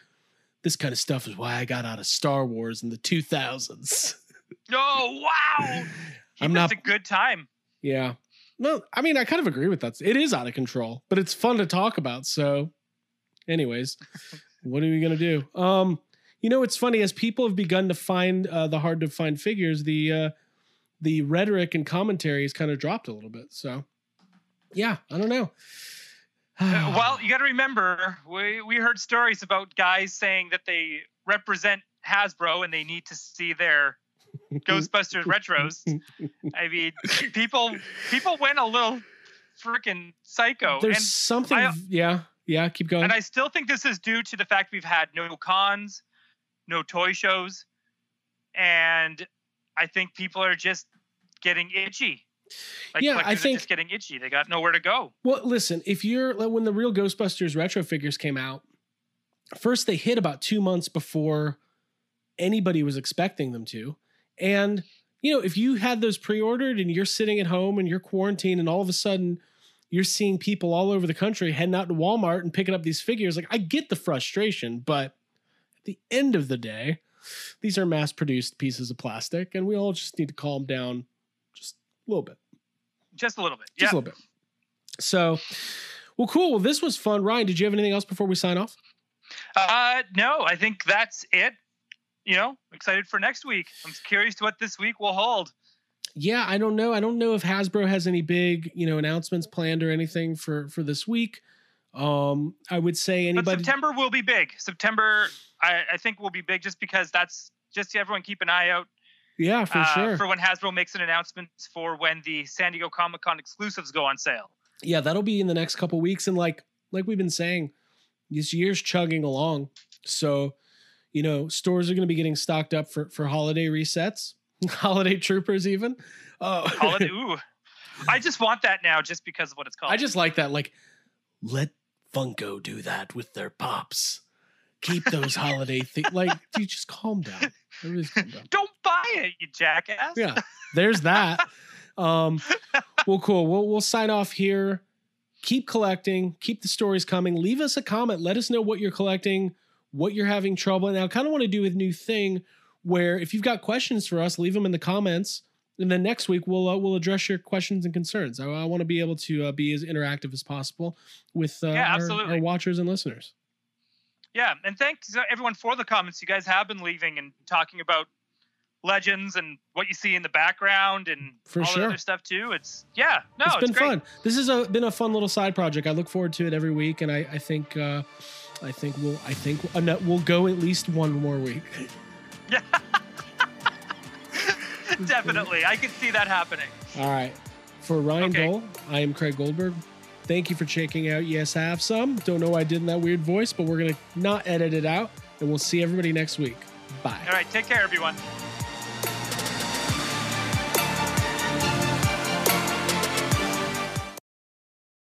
This kind of stuff is why I got out of Star Wars in the 2000s. Oh wow! I'm not- a good time. Yeah. Well, I mean, I kind of agree with that. It is out of control, but it's fun to talk about. So, anyways, what are we gonna do? Um, you know, it's funny as people have begun to find uh, the hard to find figures. The uh, the rhetoric and commentary has kind of dropped a little bit. So, yeah, I don't know. Uh, well, you got to remember, we we heard stories about guys saying that they represent Hasbro and they need to see their Ghostbusters retros. I mean, people people went a little freaking psycho, there's and something. I- yeah, yeah. Keep going. and I still think this is due to the fact we've had no cons, no toy shows, and I think people are just getting itchy. Like Yeah, I think- just getting itchy. They got nowhere to go. Well, listen, if you're like, when the real Ghostbusters retro figures came out, first they hit about two months before anybody was expecting them to. And, you know, if you had those pre ordered and you're sitting at home and you're quarantined and all of a sudden you're seeing people all over the country heading out to Walmart and picking up these figures, like I get the frustration, but at the end of the day, these are mass produced pieces of plastic and we all just need to calm down just a little bit Just a little bit. just yeah. a little bit. So, well, cool. Well, this was fun. Ryan, did you have anything else before we sign off? Uh, no, I think that's it. You know, excited for next week. I'm curious to what this week will hold. Yeah, I don't know. I don't know if Hasbro has any big, you know, announcements planned or anything for for this week. Um, I would say But anybody. September will be big. September, I, I think, will be big just because that's just everyone keep an eye out yeah, for uh, sure. for when Hasbro makes an announcement for when the San Diego Comic Con exclusives go on sale. yeah, that'll be in the next couple weeks, and like like we've been saying, this year's chugging along. So, you know, stores are going to be getting stocked up for for holiday resets, holiday troopers, even. Uh, Holiday, ooh, I just want that now just because of what it's called. I just like that. Like, let Funko do that with their pops. Keep those holiday things. Like, you just calm down. Everybody's calm down. don't buy it, you jackass. Yeah, there's that. Um, well, cool. We'll we'll sign off here. Keep collecting. Keep the stories coming. Leave us a comment. Let us know what you're collecting, what you're having trouble. And I kind of want to do a new thing where if you've got questions for us, leave them in the comments. And then next week we'll uh, we'll address your questions and concerns. I, I want to be able to uh, be as interactive as possible with uh, Yeah, our, absolutely. our watchers and listeners. Yeah, and thanks uh, everyone for the comments you guys have been leaving and talking about legends and what you see in the background and For all sure. the other stuff too. It's yeah, no, it's it's, been great. fun. This has a, been a fun little side project. I look forward to it every week, and I, I think uh, I think we'll I think uh, we'll go at least one more week. Yeah. Definitely, I can see that happening. All right. For Ryan Okay. Dole, I am Craig Goldberg. Thank you for checking out Yes I Have Some. Don't know why I did in that weird voice, but we're gonna not edit it out, and we'll see everybody next week. Bye. All right, take care, everyone.